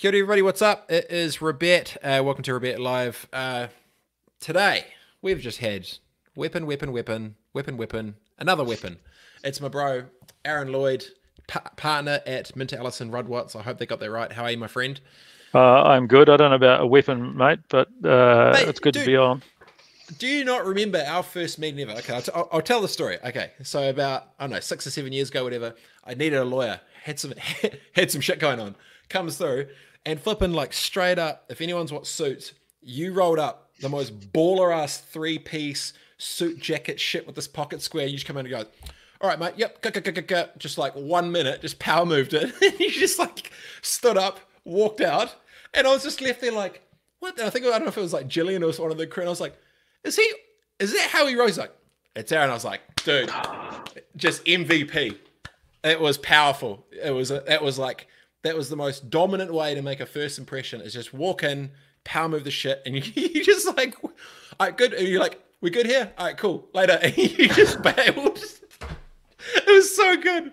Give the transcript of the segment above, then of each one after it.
Kia ora, everybody. What's up? It is Rebet. Uh, welcome to Rebet Live. Uh, today, we've just had weapon, weapon, weapon, weapon, weapon, another weapon. It's my bro, Aaron Lloyd, pa- partner at Minter Ellison RuddWatts. I hope they got that right. How are you, my friend? Uh, I'm good. I don't know about a weapon, mate, but uh, Mate, it's good dude. to be on. Do you not remember our first meeting ever? Okay, I'll, t- I'll, I'll tell the story. Okay, so about I don't know six or seven years ago, whatever. I needed a lawyer. Had some had some shit going on. Comes through and flipping like straight up. If anyone's what suits, you rolled up the most baller ass three piece suit jacket shit with this pocket square. You just come in and go. All right, mate. Yep. G- g- g- g- Just like one minute, just power moved it. you just like stood up, walked out, and I was just left there like, what? And I think I don't know if it was like Jillian or one of the crew. And I was like, is he? Is that how he rose? Like, it's Aaron. I was like, dude, just MVP. It was powerful. It was. That was like that was the most dominant way to make a first impression. Is just walk in, power move the shit, and you, you just like, all right, good. And you're like, we're good here? All right, cool. Later, and you just bailed. It was so good.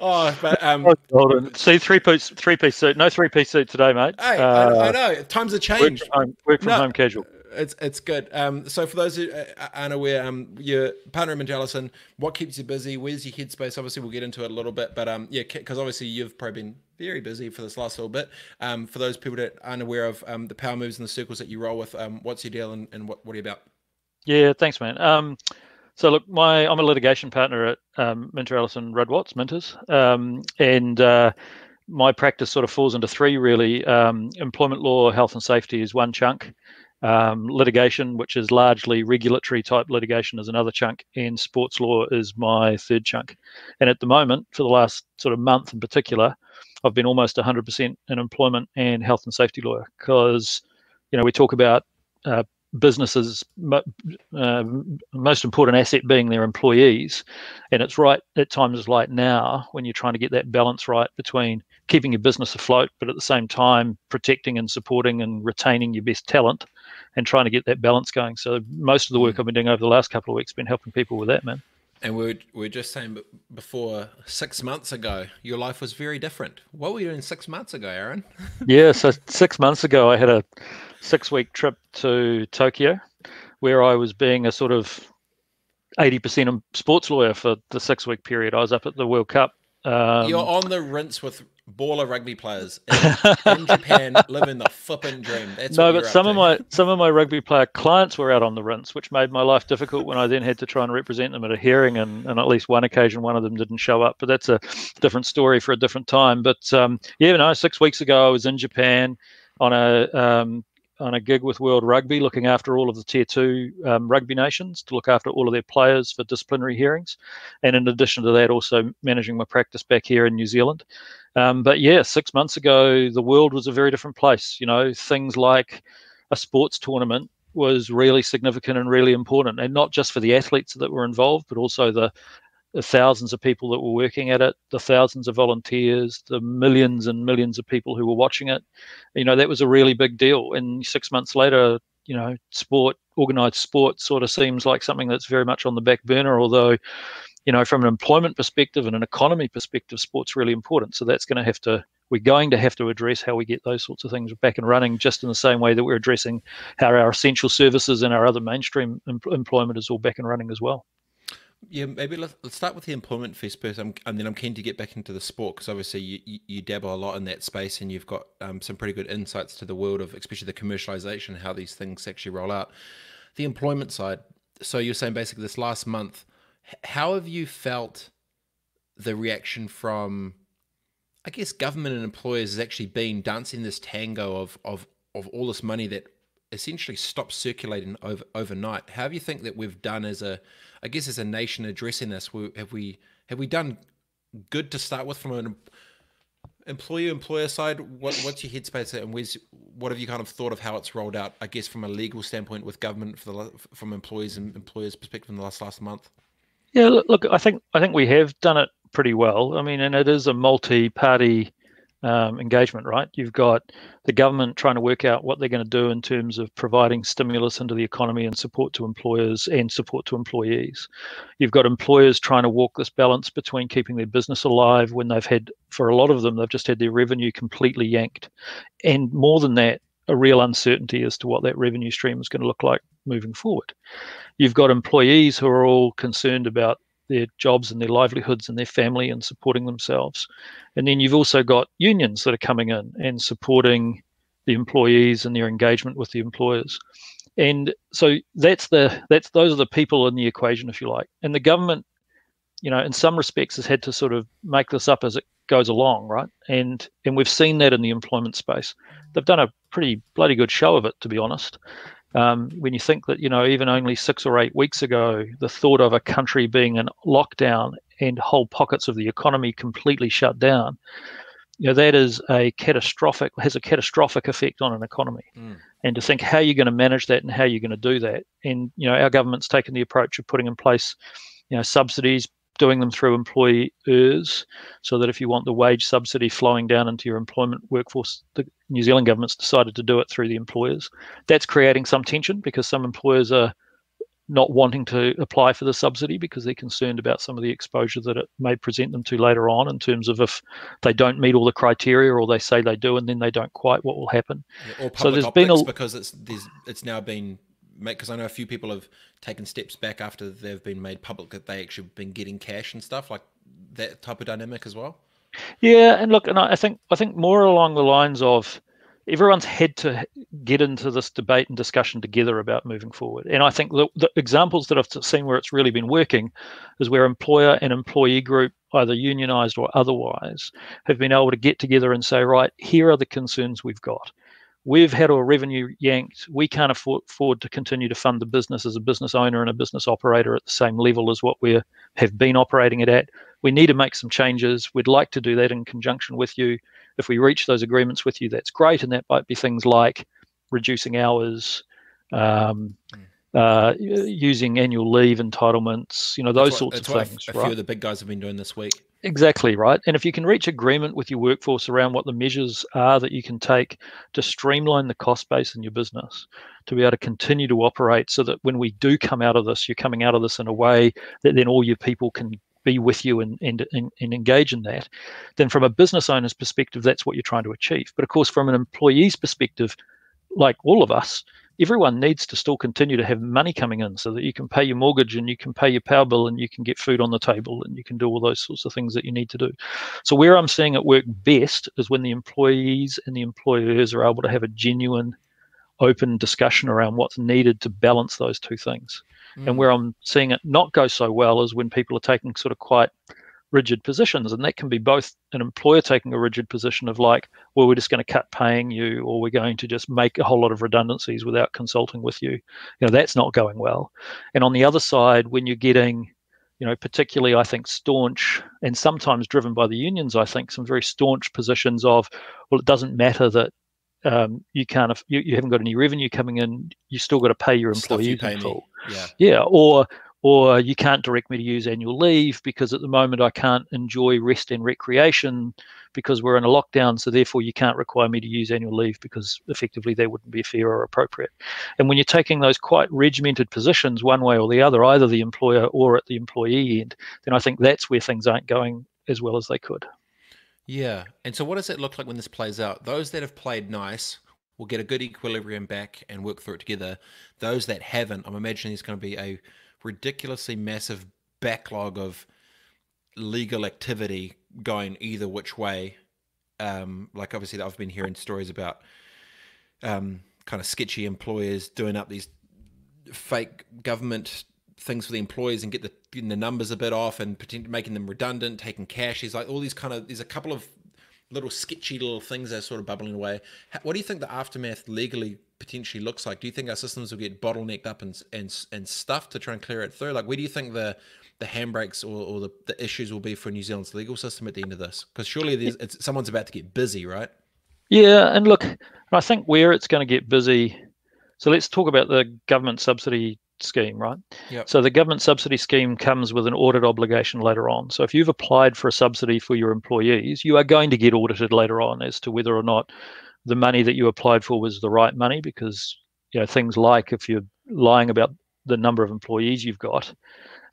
Oh, but um, Hold on. See, three piece, three piece suit. No three piece suit today, mate. hey, Uh, I, I know times have work changed. from home, work from No. home casual. It's it's good. Um, so for those who uh, aren't aware, um, your partner in Ellison, what keeps you busy? Where's your headspace? Obviously, we'll get into it a little bit, but um, yeah, because obviously you've probably been very busy for this last little bit. Um, for those people that aren't aware of um, the power moves and the circles that you roll with, um, what's your deal and, and what what are you about? Yeah, thanks, man. Um, so look, my I'm a litigation partner at um, Minter Ellison RuddWatts Minters, um, and uh, my practice sort of falls into three really. Um, employment law, health and safety is one chunk. Um, litigation, which is largely regulatory type litigation, is another chunk, and sports law is my third chunk. And at the moment, for the last sort of month in particular, I've been almost 100% an employment and health and safety lawyer because, you know, we talk about uh, businesses uh, most important asset being their employees and it's right at times like now when you're trying to get that balance right between keeping your business afloat but at the same time protecting and supporting and retaining your best talent and trying to get that balance going so most of the work i've been doing over the last couple of weeks has been helping people with that man And we were, we were just saying before six months ago, your life was very different. What were you doing six months ago, Aaron? yeah so six months ago i had a six week trip to tokyo where i was being a sort of 80% sports lawyer for the six week period i was up at the world cup um, You're on the rinse with baller rugby players in, in Japan, living the flipping dream. That's no, but some of my some of my rugby player clients were out on the rinse, which made my life difficult when I then had to try and represent them at a hearing. And, and at least one occasion, one of them didn't show up. But that's a different story for a different time. But um, yeah, no, six weeks ago I was in Japan on a um, on a gig with World Rugby, looking after all of the tier two um, rugby nations to look after all of their players for disciplinary hearings, and in addition to that, also managing my practice back here in New Zealand. Um, but yeah, six months ago, the world was a very different place. You know, things like a sports tournament was really significant and really important, and not just for the athletes that were involved, but also the, the thousands of people that were working at it, the thousands of volunteers, the millions and millions of people who were watching it. You know, that was a really big deal. And six months later, you know, sport, organized sport, sort of seems like something that's very much on the back burner, although you know, from an employment perspective and an economy perspective, sport's really important. So that's going to have to, we're going to have to address how we get those sorts of things back and running, just in the same way that we're addressing how our essential services and our other mainstream em- employment is all back and running as well. Yeah, maybe let's, let's start with the employment first, first and then I'm keen to get back into the sport because obviously you, you, you dabble a lot in that space and you've got um, some pretty good insights to the world of, especially the commercialization, how these things actually roll out. The employment side. So you're saying basically this last month, how have you felt the reaction from, I guess, government and employers has actually been dancing this tango of of of all this money that essentially stops circulating over overnight. How do you think that we've done as a, I guess, as a nation addressing this? We, have we have we done good to start with from an employer employer side? What what's your headspace and where's what have you kind of thought of how it's rolled out? I guess from a legal standpoint with government for the from employees and employers perspective in the last last month. Yeah, look, I think I think we have done it pretty well. I mean, and it is a multi-party um, engagement, right? You've got the government trying to work out what they're going to do in terms of providing stimulus into the economy and support to employers and support to employees. You've got employers trying to walk this balance between keeping their business alive when they've had, for a lot of them, they've just had their revenue completely yanked. And more than that, a real uncertainty as to what that revenue stream is going to look like moving forward. You've got employees who are all concerned about their jobs and their livelihoods and their family and supporting themselves. And then you've also got unions that are coming in and supporting the employees and their engagement with the employers. And so that's the that's those are the people in the equation, if you like. And the government, you know, in some respects has had to sort of make this up as it goes along, right? And and we've seen that in the employment space. They've done a pretty bloody good show of it, to be honest. Um, when you think that, you know, even only six or eight weeks ago, the thought of a country being in lockdown and whole pockets of the economy completely shut down, you know, that is a catastrophic, has a catastrophic effect on an economy. Mm. And to think how you're going to manage that and how you're going to do that. And, you know, our government's taken the approach of putting in place, you know, subsidies, doing them through employers so that if you want the wage subsidy flowing down into your employment workforce, the New Zealand government's decided to do it through the employers. That's creating some tension because some employers are not wanting to apply for the subsidy because they're concerned about some of the exposure that it may present them to later on in terms of if they don't meet all the criteria or they say they do and then they don't quite what will happen yeah, or so there's been a, because it's it's now been because I know a few people have taken steps back after they've been made public that they actually been getting cash and stuff like that type of dynamic as well. Yeah, and look, and I think I think more along the lines of everyone's had to get into this debate and discussion together about moving forward. And I think the, the examples that I've seen where it's really been working is where employer and employee group, either unionized or otherwise, have been able to get together and say, right, here are the concerns we've got we've had our revenue yanked. We can't afford, afford to continue to fund the business as a business owner and a business operator at the same level as what we have been operating it at. We need to make some changes. We'd like to do that in conjunction with you. If we reach those agreements with you, that's great. And that might be things like reducing hours, um, mm. uh, using annual leave entitlements, you know, those what, sorts of things. A, a right? few of the big guys have been doing this week. Exactly right. And if you can reach agreement with your workforce around what the measures are that you can take to streamline the cost base in your business, to be able to continue to operate so that when we do come out of this, you're coming out of this in a way that then all your people can be with you and, and, and, engage in that, then from a business owner's perspective, that's what you're trying to achieve. But of course, from an employee's perspective, like all of us, everyone needs to still continue to have money coming in so that you can pay your mortgage and you can pay your power bill and you can get food on the table and you can do all those sorts of things that you need to do. So where I'm seeing it work best is when the employees and the employers are able to have a genuine open discussion around what's needed to balance those two things. Mm. And where I'm seeing it not go so well is when people are taking sort of quite rigid positions. And that can be both an employer taking a rigid position of like, well, we're just going to cut paying you, or we're going to just make a whole lot of redundancies without consulting with you. You know, that's not going well. And on the other side, when you're getting, you know, particularly I think staunch and sometimes driven by the unions, I think some very staunch positions of, well, it doesn't matter that um, you can't you, you haven't got any revenue coming in you still got to pay your employees you pay yeah yeah or or you can't direct me to use annual leave because at the moment I can't enjoy rest and recreation because we're in a lockdown. So therefore, you can't require me to use annual leave because effectively they wouldn't be fair or appropriate. And when you're taking those quite regimented positions one way or the other, either the employer or at the employee end, then I think that's where things aren't going as well as they could. Yeah. And so, what does it look like when this plays out? Those that have played nice will get a good equilibrium back and work through it together. Those that haven't, I'm imagining there's going to be a ridiculously massive backlog of legal activity going either which way. Um, like obviously, I've been hearing stories about um, kind of sketchy employers doing up these fake government things for the employees and get the getting the numbers a bit off and making them redundant, taking cash. There's like all these kind of there's a couple of little sketchy little things that are sort of bubbling away. What do you think the aftermath legally potentially looks like? Do you think our systems will get bottlenecked up and and and stuff to try and clear it through? Like, where do you think the the handbrakes or, or the, the issues will be for New Zealand's legal system at the end of this? Because surely there's it's, someone's about to get busy, right? Yeah, and look, I think where it's going to get busy. So let's talk about the government subsidy scheme, right? Yep. So the government subsidy scheme comes with an audit obligation later on. So if you've applied for a subsidy for your employees, you are going to get audited later on as to whether or not the money that you applied for was the right money because you know things like if you're lying about the number of employees you've got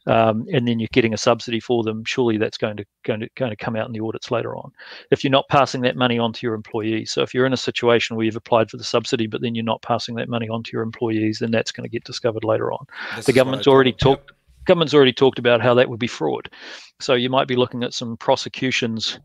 um, and then you're getting a subsidy for them, surely that's going to going to going to come out in the audits later on. If you're not passing that money on to your employees, so if you're in a situation where you've applied for the subsidy but then you're not passing that money on to your employees, then that's going to get discovered later on. This the is what I government's already talked. Government's already talked about how that would be fraud. So you might be looking at some prosecutions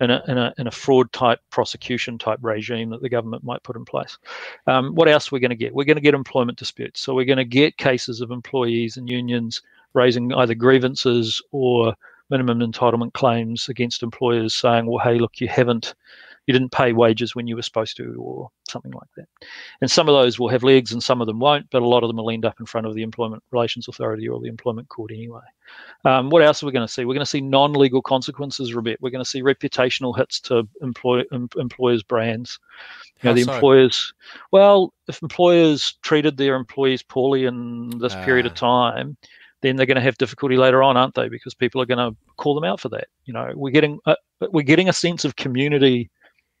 in a, in a, in a fraud type prosecution type regime that the government might put in place. Um, what else are we going to get? We're going to get employment disputes. So we're going to get cases of employees and unions raising either grievances or minimum entitlement claims against employers saying, well, hey, look, you haven't, you didn't pay wages when you were supposed to, or something like that. And some of those will have legs and some of them won't, but a lot of them will end up in front of the Employment Relations Authority or the Employment Court anyway. Um, what else are we going to see? We're going to see non-legal consequences, Rebet. We're going to see reputational hits to employ, em, employers' brands. You know, the so? employers, well, if employers treated their employees poorly in this period of Ah. time, then they're going to have difficulty later on, aren't they? Because people are going to call them out for that. You know, we're getting a, we're getting a sense of community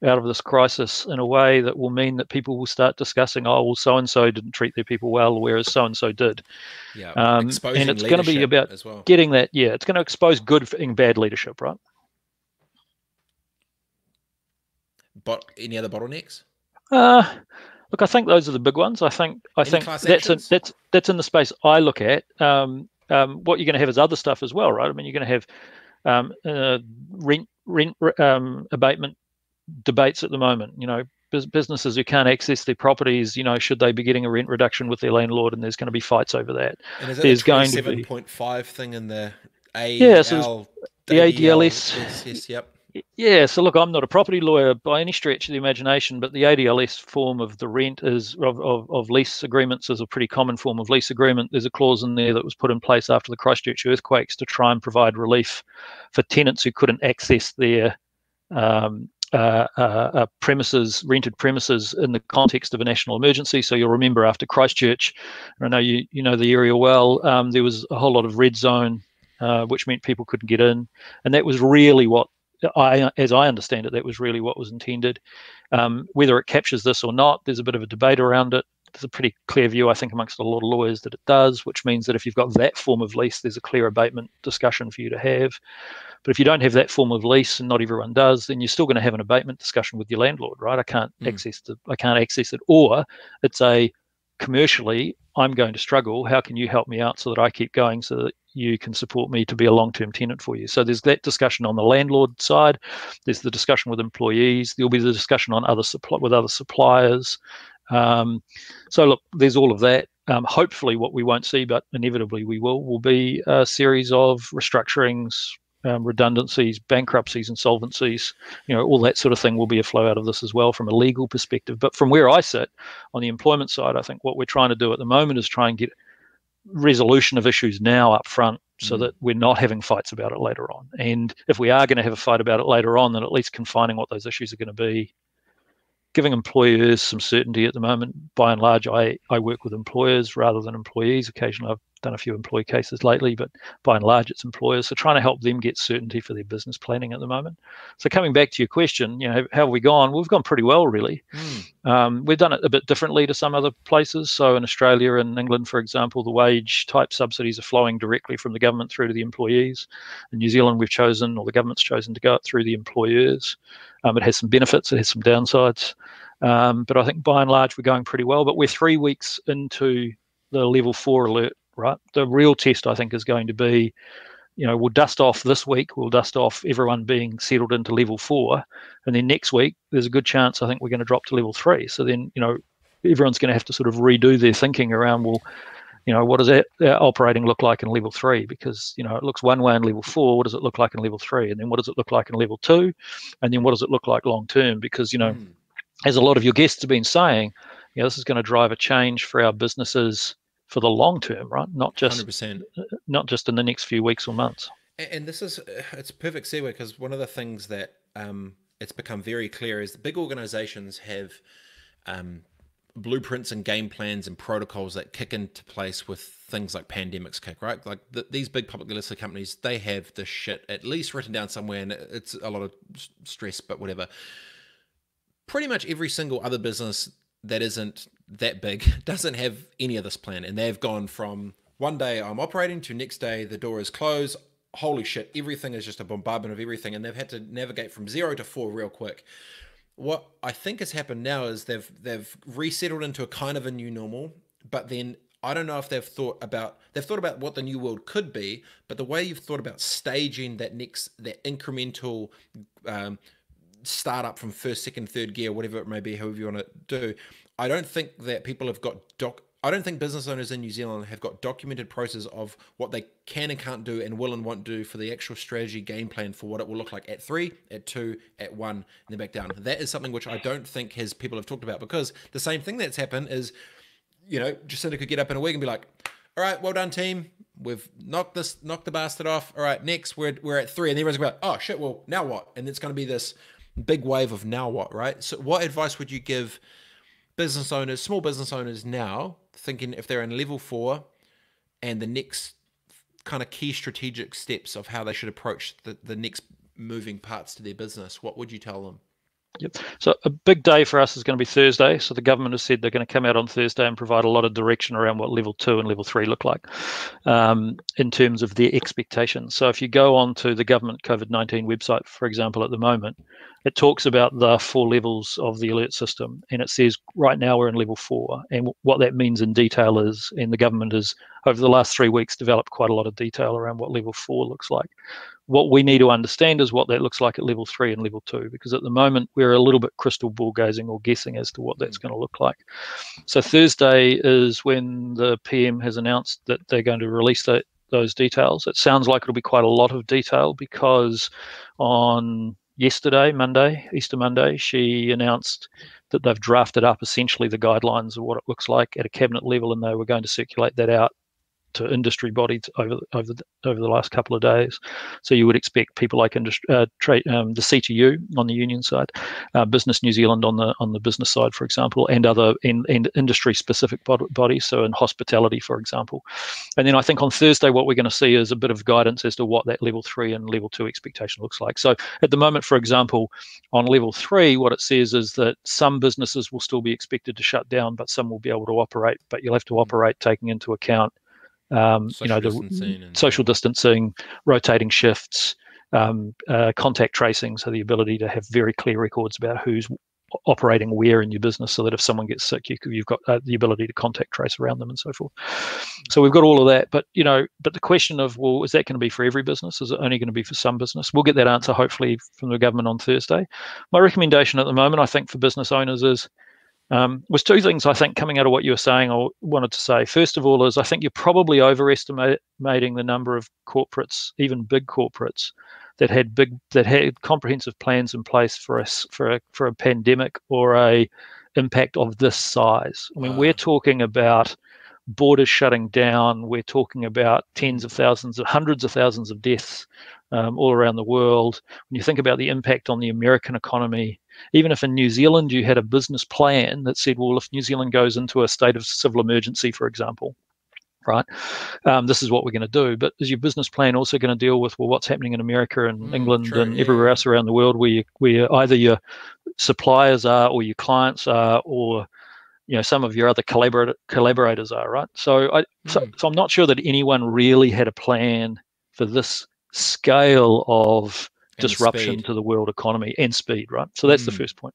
out of this crisis in a way that will mean that people will start discussing, oh, well, so and so didn't treat their people well, whereas so and so did. Yeah. Um, and it's going to be about as well. getting that. Yeah, it's going to expose good and bad leadership, right? But any other bottlenecks? Uh, look, I think those are the big ones. I think I Any think that's actions? that's that's in the space I look at. Um, um, what you're going to have is other stuff as well, right? I mean, you're going to have um, uh, rent rent um, abatement debates at the moment. You know, businesses who can't access their properties, you know, should they be getting a rent reduction with their landlord? And there's going to be fights over that. And is There's the going to be- twenty-seven point five thing in the A? Yeah, so the ADLS. ADLS. Yes, yes, yep. Yeah, so look, I'm not a property lawyer by any stretch of the imagination, but the ADLS form of the rent is of, of, of lease agreements is a pretty common form of lease agreement. There's a clause in there that was put in place after the Christchurch earthquakes to try and provide relief for tenants who couldn't access their um, uh, uh, uh, premises, rented premises, in the context of a national emergency. So you'll remember after Christchurch, and I know you you know the area well. Um, there was a whole lot of red zone, uh, which meant people couldn't get in, and that was really what I, as I understand it, that was really what was intended. Um, whether it captures this or not, there's a bit of a debate around it. There's a pretty clear view, I think, amongst a lot of lawyers that it does, which means that if you've got that form of lease, there's a clear abatement discussion for you to have. But if you don't have that form of lease, and not everyone does, then you're still going to have an abatement discussion with your landlord, right? I can't Mm. access the, I can't access it, or it's a commercially, I'm going to struggle. How can you help me out so that I keep going, so that you can support me to be a long-term tenant for you? So there's that discussion on the landlord side. There's the discussion with employees. There'll be the discussion on other supply with other suppliers. Um, so look, there's all of that. Um, hopefully, what we won't see, but inevitably we will, will be a series of restructurings, um, redundancies, bankruptcies, insolvencies. You know, all that sort of thing will be a flow out of this as well from a legal perspective. But from where I sit on the employment side, I think what we're trying to do at the moment is try and get resolution of issues now up front so Mm. that we're not having fights about it later on. And if we are going to have a fight about it later on, then at least confining what those issues are going to be, giving employers some certainty at the moment. By and large, I, I work with employers rather than employees. Occasionally, I've done a few employee cases lately, but by and large, it's employers. So trying to help them get certainty for their business planning at the moment. So coming back to your question, you know, how have we gone? We've gone pretty well, really. Mm. Um, we've done it a bit differently to some other places. So in Australia and England, for example, the wage type subsidies are flowing directly from the government through to the employees. In New Zealand, we've chosen, or the government's chosen, to go through the employers. Um, it has some benefits, it has some downsides. Um, but I think by and large, we're going pretty well. But we're three weeks into the level four alert, right? The real test, I think, is going to be you know, we'll dust off this week, we'll dust off everyone being settled into level four. And then next week, there's a good chance I think we're going to drop to level three. So then, you know, everyone's going to have to sort of redo their thinking around, well, you know, what does that, that operating look like in level three? Because, you know, it looks one way in level four. What does it look like in level three? And then what does it look like in level two? And then what does it look like long term? Because, you know, Mm. as a lot of your guests have been saying, you know, this is going to drive a change for our businesses for the long term, right? Not just 100%. not just in the next few weeks or months. And this is uh, it's a perfect segue because one of the things that um, it's become very clear is that big organizations have um, blueprints and game plans and protocols that kick into place with things like pandemics kick right like the, these big publicly listed companies they have this shit at least written down somewhere and it's a lot of stress but whatever pretty much every single other business that isn't that big doesn't have any of this plan. And they've gone from one day i'm operating to next day the door is closed. Holy shit everything is just a bombardment of everything. And they've had to navigate from zero to four real quick. What I think has happened now is they've they've resettled into a kind of a new normal, but then I don't know if they've thought about they've thought about what the new world could be, but the way you've thought about staging that next that incremental um, startup from first, second, third gear, whatever it may be, however you want to do, I don't think that people have got doc I don't think business owners in New Zealand have got documented process of what they can and can't do and will and won't do for the actual strategy game plan for what it will look like at three, at two, at one, and then back down. That is something which I don't think has people have talked about because the same thing that's happened is, you know, Jacinda could get up in a week and be like, all right, well done, team. We've knocked this, knocked the bastard off. All right, next we're we're at three, and everyone's going, oh shit, well now what? And it's going to be this big wave of now what, right? So, what advice would you give business owners, small business owners now thinking if they're in level four and the next kind of key strategic steps of how they should approach the, the next moving parts to their business, what would you tell them? Yep. So a big day for us is going to be Thursday. So the government has said they're going to come out on Thursday and provide a lot of direction around what level two and level three look like um, in terms of their expectations. So if you go on to the government COVID 19 website, for example, at the moment, it talks about the four levels of the alert system. And it says right now we're in level four. And what that means in detail is, and the government has over the last three weeks developed quite a lot of detail around what level four looks like what we need to understand is what that looks like at level three and level two, because at the moment we're a little bit crystal ball gazing or guessing as to what that's mm. going to look like. So Thursday is when the PM has announced that they're going to release the, those details. It sounds like it'll be quite a lot of detail because on yesterday, Monday, Easter Monday, she announced that they've drafted up essentially the guidelines of what it looks like at a cabinet level, and they were going to circulate that out to industry bodies over over the, over the last couple of days. So you would expect people like industry, uh, trade, um, the CTU on the union side, uh, Business New Zealand on the on the business side, for example, and other in, in industry specific bodies. So in hospitality, for example, and then I think on Thursday what we're going to see is a bit of guidance as to what that level three and level two expectation looks like. So at the moment, for example, on level three, what it says is that some businesses will still be expected to shut down, but some will be able to operate. But you'll have to operate taking into account um, you know, the social distancing, rotating shifts, um, uh, contact tracing, so the ability to have very clear records about who's operating where in your business, so that if someone gets sick, you, have got uh, the ability to contact trace around them and so forth. So we've got all of that, but you know, but the question of well, is that going to be for every business? Is it only going to be for some business? We'll get that answer hopefully from the government on Thursday. My recommendation at the moment, I think, for business owners is um, was two things I think coming out of what you were saying. I wanted to say first of all is I think you're probably overestimating the number of corporates, even big corporates, that had big that had comprehensive plans in place for us for a for a pandemic or a impact of this size. I mean, wow. we're talking about borders shutting down. We're talking about tens of thousands, of hundreds of thousands of deaths um, all around the world. When you think about the impact on the American economy, even if in New Zealand you had a business plan that said, well, if New Zealand goes into a state of civil emergency, for example, right? Um, this is what we're going to do. But is your business plan also going to deal with well, what's happening in America and mm, England true, and yeah. everywhere else around the world, where you, where either your suppliers are or your clients are, or you know some of your other collaborator, collaborators are, right? So I, mm. so, so I'm not sure that anyone really had a plan for this scale of disruption to the world economy and speed, right? So that's mm. the first point.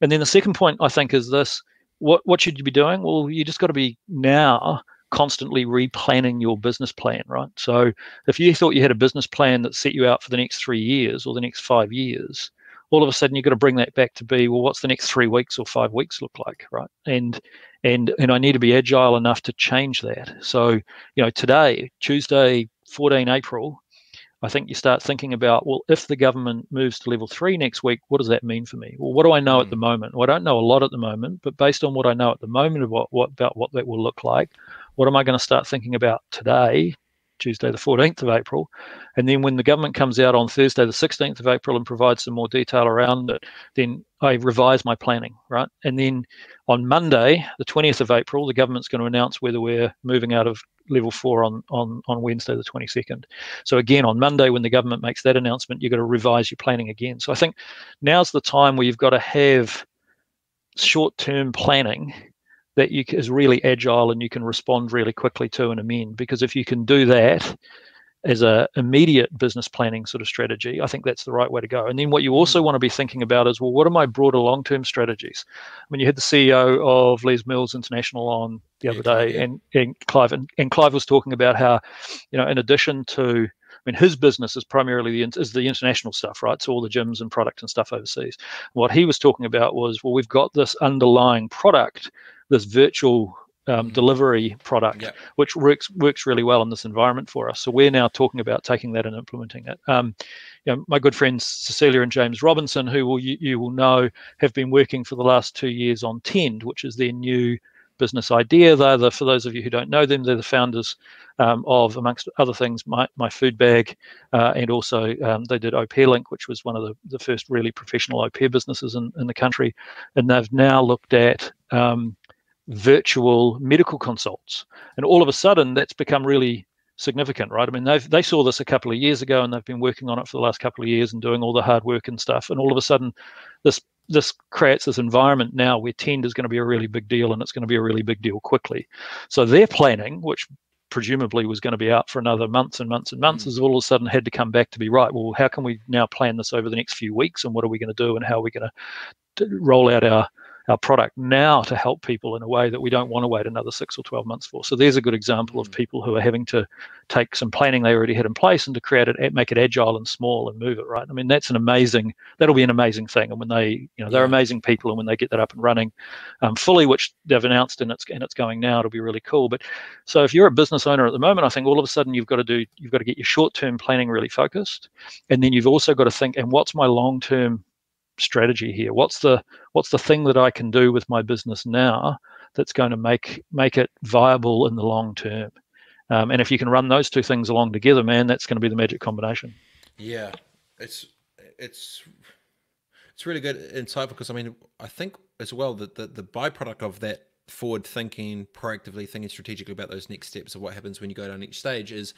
And then the second point, I think, is this what, what should you be doing? Well, you just got to be now constantly replanning your business plan, right? So if you thought you had a business plan that set you out for the next three years or the next five years, all of a sudden you've got to bring that back to be well what's the next three weeks or five weeks look like right and and and i need to be agile enough to change that so you know today tuesday 14 april I think you start thinking about, well, if the government moves to level three next week, what does that mean for me? Well, what do I know mm. at the moment? Well, I don't know a lot at the moment, but based on what I know at the moment about what, what about what that will look like, what am I going to start thinking about today Tuesday, the 14th of April. And then when the government comes out on Thursday, the 16th of April, and provides some more detail around it, then I revise my planning, right? And then on Monday, the 20th of April, the government's going to announce whether we're moving out of level four on, on, on Wednesday, the 22nd. So again, on Monday, when the government makes that announcement, you've got to revise your planning again. So I think now's the time where you've got to have short-term planning that you is really agile and you can respond really quickly to and amend. Because if you can do that as a immediate business planning sort of strategy, I think that's the right way to go. And then what you also mm. want to be thinking about is, well, what are my broader long-term strategies? i mean you had the CEO of Les Mills International on the other day, yeah. and, and Clive, and, and Clive was talking about how, you know, in addition to I mean, his business is primarily the is the international stuff, right? So all the gyms and product and stuff overseas. What he was talking about was, well, we've got this underlying product, this virtual um, mm-hmm. delivery product, yeah. which works works really well in this environment for us. So we're now talking about taking that and implementing it. Um, you know, my good friends Cecilia and James Robinson, who will you, you, will know, have been working for the last two years on Tend, which is their new business idea. They're the, for those of you who don't know them, they're the founders um, of, amongst other things, My, my Food Bag, uh, and also um, they did Pair Link, which was one of the, the first really professional pair businesses in, in the country. And they've now looked at um, virtual medical consults. And all of a sudden, that's become really significant, right? I mean, they they saw this a couple of years ago, and they've been working on it for the last couple of years and doing all the hard work and stuff. And all of a sudden, this this creates this environment now where tend is going to be a really big deal and it's going to be a really big deal quickly. So their planning, which presumably was going to be out for another months and months and months, mm. has all of a sudden had to come back to be right. Well, how can we now plan this over the next few weeks and what are we going to do and how are we going to roll out our our product now to help people in a way that we don't want to wait another six or 12 months for. So there's a good example of mm. people who are having to take some planning they already had in place and to create it, make it agile and small and move it right. I mean, that's an amazing, that'll be an amazing thing. And when they, you know, they're amazing people and when they get that up and running um, fully, which they've announced and it's, and it's going now, it'll be really cool. But so if you're a business owner at the moment, I think all of a sudden you've got to do, you've got to get your short-term planning really focused. And then you've also got to think, and what's my long-term strategy here? What's the what's the thing that I can do with my business now that's going to make make it viable in the long term? Um, and if you can run those two things along together, man, that's going to be the magic combination. Yeah, it's it's it's really good insightful because I mean I think as well that the, the byproduct of that forward thinking, proactively thinking strategically about those next steps of what happens when you go down each stage is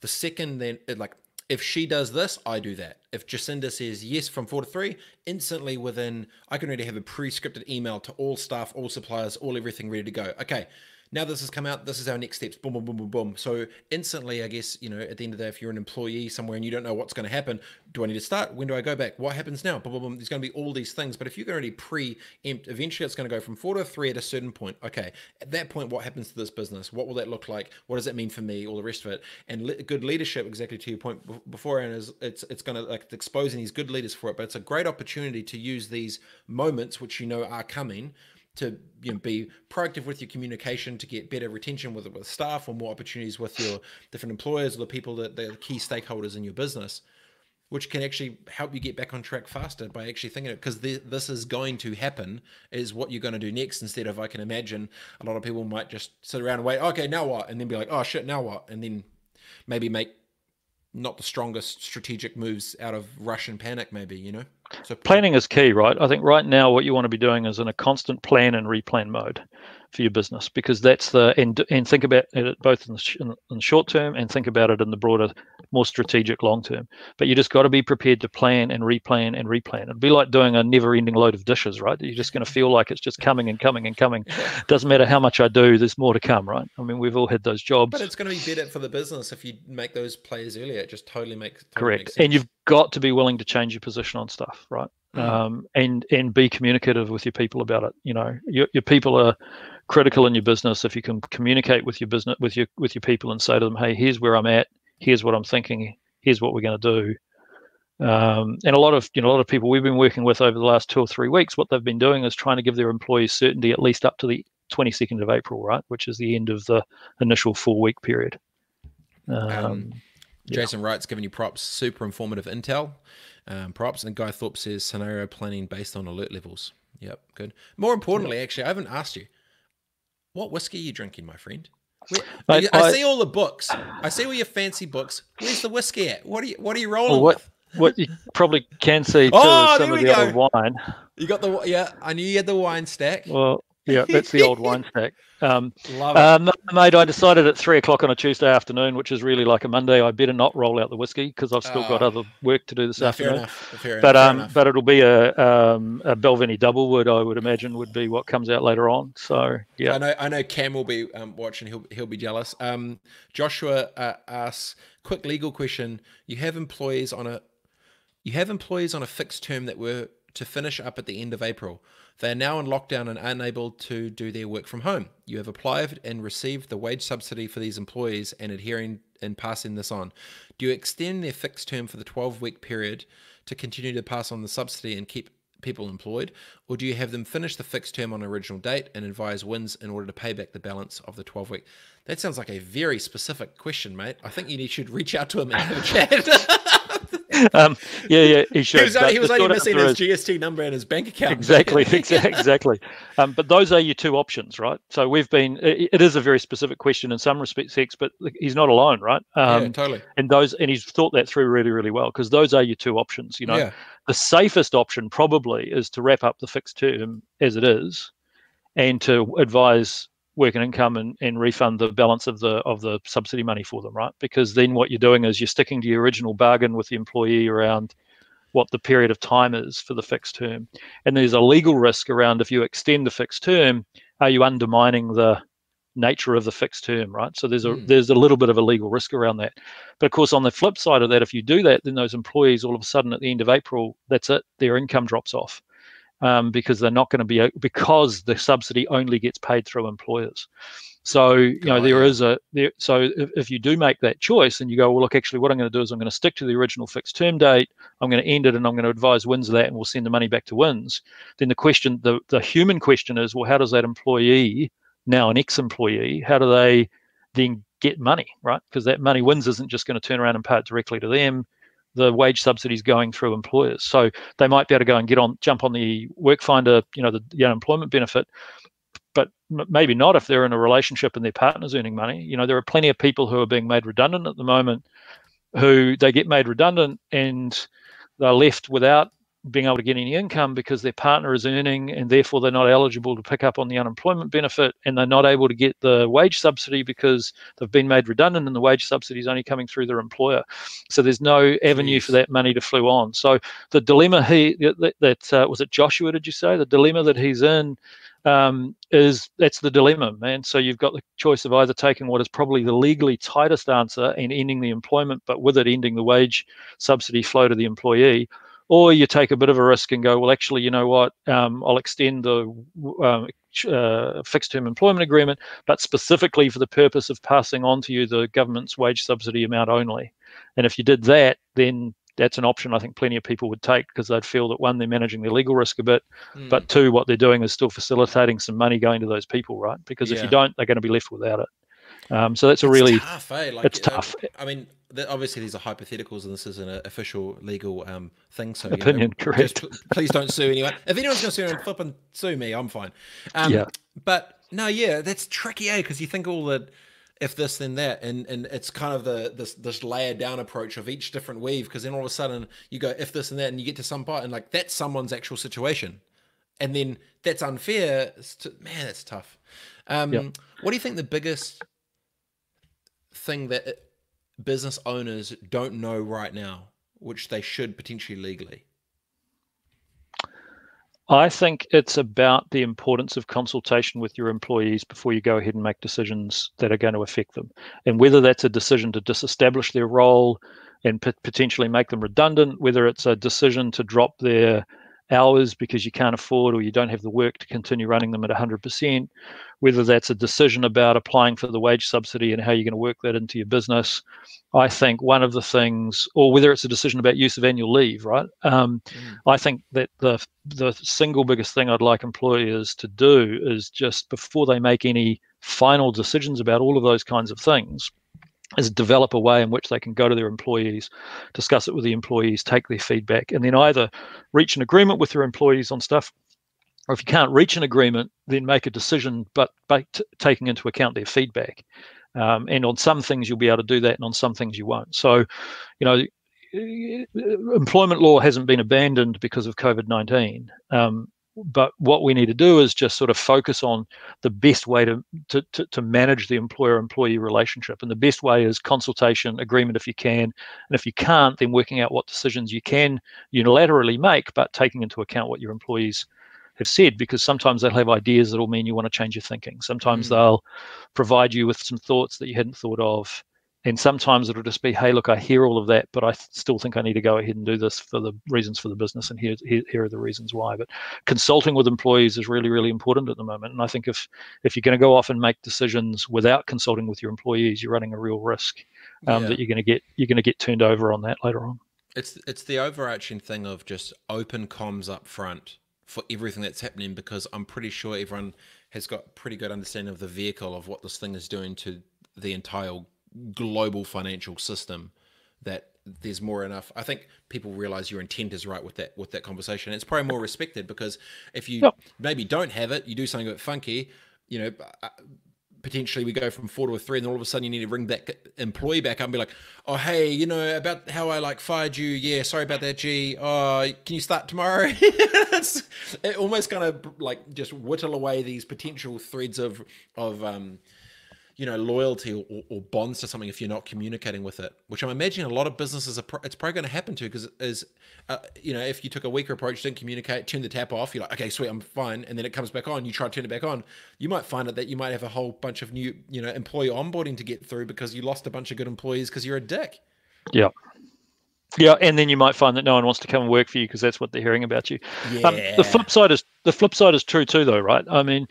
the second then like if she does this, I do that. If Jacinda says yes from four to three, instantly within, I can already have a pre scripted email to all staff, all suppliers, all everything ready to go. Okay, now this has come out, this is our next steps, boom, boom, boom, boom, boom. So instantly, I guess, you know, at the end of the day, if you're an employee somewhere and you don't know what's going to happen, do I need to start? When do I go back? What happens now? Boom, boom, boom. There's going to be all these things. But if you're already preempt, eventually it's going to go from four to three at a certain point. Okay, at that point, what happens to this business? What will that look like? What does that mean for me? All the rest of it. And le- good leadership, exactly to your point before, and is it's it's going to like exposing these good leaders for it. But it's a great opportunity to use these moments, which you know are coming to you know, be proactive with your communication to get better retention with with staff or more opportunities with your different employers or the people that the key stakeholders in your business which can actually help you get back on track faster by actually thinking it. Because this is going to happen is what you're going to do next instead of i can imagine a lot of people might just sit around and wait okay now what? and then be like oh shit now what? and then maybe make not the strongest strategic moves out of Russian panic, maybe, you know? So planning is key, right? I think right now what you want to be doing is in a constant plan and replan mode for your business because that's the and and think about it both in the, in the short term and think about it in the broader more strategic long term. But you just got to be prepared to plan and replan and replan. It'd be like doing a never ending load of dishes, right? You're just going to feel like it's just coming and coming and coming. Doesn't matter how much I do, there's more to come, right? I mean, we've all had those jobs. But it's going to be better for the business if you make those plays earlier. It just totally makes totally correct. Makes and you've got to be willing to change your position on stuff, right? Mm. Um, and and be communicative with your people about it. You know, your, your people are critical in your business if you can communicate with your business with your with your people and say to them hey here's where i'm at here's what I'm thinking, here's what we're going to do. Um, and a lot of you know a lot of people we've been working with over the last two or three weeks, what they've been doing is trying to give their employees certainty at least up to the 22nd of April, right, which is the end of the initial four week period. Um, um, Jason yeah. Wright's giving you props, super informative intel. Um, props, and Guy Thorpe says scenario planning based on alert levels. Yep, good. More importantly, actually, I haven't asked you, what whiskey are you drinking, my friend? I, I, see all the books. I see all your fancy books. Where's the whiskey at? What are you What are you rolling well, what, with? What you probably can see too oh, some of the go. old wine. You got the yeah. I knew you had the wine stack. Well, yeah, that's the old wine stack. Um, Love it. Um, mate, I decided at three o'clock on a Tuesday afternoon, which is really like a Monday, I better not roll out the whiskey because I've still got ah. other work to do this no, afternoon. Fair enough. Fair but um, enough. but it'll be a um, a Balvenie Doublewood, I would imagine, would be what comes out later on. So yeah, I know I know Cam will be um, watching. He'll he'll be jealous. Um, Joshua uh, asks, quick legal question: You have employees on a you have employees on a fixed term that were to finish up at the end of April. They are now in lockdown and unable to do their work from home. You have applied and received the wage subsidy for these employees and adhering and passing this on. Do you extend their fixed term for the 12 week period to continue to pass on the subsidy and keep people employed, or do you have them finish the fixed term on original date and advise WINZ in order to pay back the balance of the 12 week? That sounds like a very specific question, mate. I think you should reach out to him and have a chat. um, yeah, yeah, he should. He was, he was only missing his GST number and his bank account. Exactly, exactly. Um, but those are your two options, right? So we've been. It, it is a very specific question in some respects, Hex, but he's not alone, right? Um, yeah, totally. And those, and he's thought that through really, really well because those are your two options. You know, yeah. the safest option probably is to wrap up the fixed term as it is, and to advise work and income and, and refund the balance of the of the subsidy money for them, right? Because then what you're doing is you're sticking to your original bargain with the employee around what the period of time is for the fixed term. And there's a legal risk around if you extend the fixed term, are you undermining the nature of the fixed term, right? So there's a mm. there's a little bit of a legal risk around that. But of course, on the flip side of that, if you do that, then those employees all of a sudden at the end of April, that's it, their income drops off um, because they're not going to be because the subsidy only gets paid through employers. So you know there is a there, so if, if you do make that choice and you go well look actually what I'm going to do is I'm going to stick to the original fixed term date I'm going to end it and I'm going to advise WINZ that and we'll send the money back to WINZ. Then the question the the human question is well how does that employee now an ex-employee how do they then get money right because that money WINZ isn't just going to turn around and pay it directly to them the wage subsidies going through employers. So they might be able to go and get on, jump on the work finder, you know, the, the unemployment benefit, but m- maybe not if they're in a relationship and their partner's earning money. You know, there are plenty of people who are being made redundant at the moment who they get made redundant and they're left without being able to get any income because their partner is earning and therefore they're not eligible to pick up on the unemployment benefit and they're not able to get the wage subsidy because they've been made redundant and the wage subsidy is only coming through their employer. So there's no avenue for that money to flow on. So the dilemma he that, that uh, was it joshua did you say? The dilemma that he's in um, is that's the dilemma, man. So you've got the choice of either taking what is probably the legally tightest answer and ending the employment, but with it ending the wage subsidy flow to the employee, or you take a bit of a risk and go, well, actually, you know what? Um, I'll extend the um, uh, fixed term employment agreement, but specifically for the purpose of passing on to you the government's wage subsidy amount only. And if you did that, then that's an option I think plenty of people would take because they'd feel that one, they're managing their legal risk a bit, mm. but two, what they're doing is still facilitating some money going to those people, right? Because yeah. if you don't, they're going to be left without it. Um, so that's a really tough, eh? like, it's tough. I mean, obviously these are hypotheticals, and this is an official legal um, thing. So opinion, know, correct. Just, please don't sue anyone. If anyone's going to sue and flip and sue me, I'm fine. Um, yeah. But no, yeah, that's tricky, eh? Because you think all that if this then that and and it's kind of the this this layered down approach of each different weave because then all of a sudden you go if this and that and you get to some part and like that's someone's actual situation and then that's unfair to, man that's tough um, what do you think the biggest thing that business owners don't know right now, which they should potentially legally? I think it's about the importance of consultation with your employees before you go ahead and make decisions that are going to affect them. And whether that's a decision to disestablish their role and potentially make them redundant, whether it's a decision to drop their hours because you can't afford or you don't have the work to continue running them at 100%, whether that's a decision about applying for the wage subsidy and how you're going to work that into your business. I think one of the things, or whether it's a decision about use of annual leave, right? Um, mm. I think that the the single biggest thing I'd like employers to do is just before they make any final decisions about all of those kinds of things, is develop a way in which they can go to their employees, discuss it with the employees, take their feedback, and then either reach an agreement with their employees on stuff or if you can't reach an agreement, then make a decision, but, but t- taking into account their feedback. Um, and on some things you'll be able to do that, and on some things you won't. So, you know, employment law hasn't been abandoned because of COVID nineteen. Um, but what we need to do is just sort of focus on the best way to, to, to, to manage the employer employee relationship. And the best way is consultation, agreement if you can. And if you can't, then working out what decisions you can unilaterally make, but taking into account what your employees have said because sometimes they'll have ideas that'll mean you want to change your thinking. Sometimes mm. they'll provide you with some thoughts that you hadn't thought of. And sometimes it'll just be, hey, look, I hear all of that, but I still think I need to go ahead and do this for the reasons for the business, and here, here, here are the reasons why. But consulting with employees is really, really important at the moment. And I think if if you're going to go off and make decisions without consulting with your employees, you're running a real risk um, yeah. that you're going to get you're going to get turned over on that later on. It's it's the overarching thing of just open comms up front for everything that's happening because I'm pretty sure everyone has got pretty good understanding of the vehicle of what this thing is doing to the entire global financial system that there's more enough i think people realize your intent is right with that with that conversation it's probably more respected because if you yep. maybe don't have it you do something a bit funky you know uh, potentially we go from four to a three, and then all of a sudden you need to ring that employee back up and be like, "Oh, hey, you know about how I like fired you? Yeah, sorry about that, G. Oh, can you start tomorrow?" it almost kind of like just whittle away these potential threads of of um, you know loyalty or, or, bonds to something if you're not communicating with it which i'm imagining a lot of businesses are pro- it's probably going to happen to because is uh, you know if you took a weaker approach didn't communicate turn the tap off you're like okay sweet i'm fine and then it comes back on you try to turn it back on you might find it that you might have a whole bunch of new you know employee onboarding to get through because you lost a bunch of good employees because you're a dick. Yeah yeah, and then you might find that no one wants to come and work for you because that's what they're hearing about you. Yeah. Um, the flip side is the flip side is true too, though, right? I mean,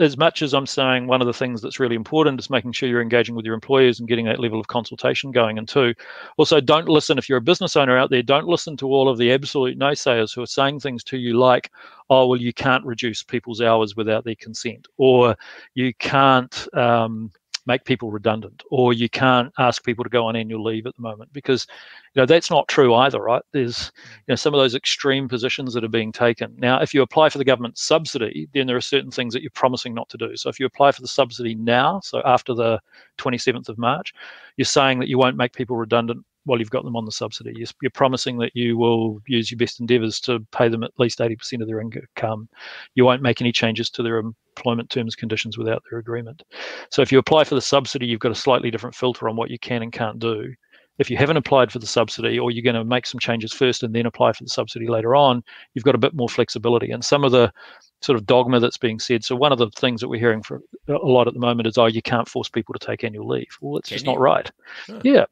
as much as I'm saying one of the things that's really important is making sure you're engaging with your employers and getting that level of consultation going. And two, also don't listen if you're a business owner out there. Don't listen to all of the absolute naysayers who are saying things to you like, "Oh, well, you can't reduce people's hours without their consent," or "You can't." Um, make people redundant or you can't ask people to go on annual leave at the moment because you know that's not true either right? There's mm. you know some of those extreme positions that are being taken. Now if you apply for the government subsidy then there are certain things that you're promising not to do. So if you apply for the subsidy now so after the 27th of march you're saying that you won't make people redundant while you've got them on the subsidy. You're, you're, promising that you will use your best endeavours to pay them at least 80% of their income. You won't make any changes to their employment terms conditions without their agreement. So if you apply for the subsidy, you've got a slightly different filter on what you can and can't do. If you haven't applied for the subsidy or you're going to make some changes first and then apply for the subsidy later on, you've got a bit more flexibility. And some of the sort of dogma that's being said. So one of the things that we're hearing for a lot at the moment is, oh, you can't force people to take annual leave. Well, it's Can just you? not right. Oh. Yeah.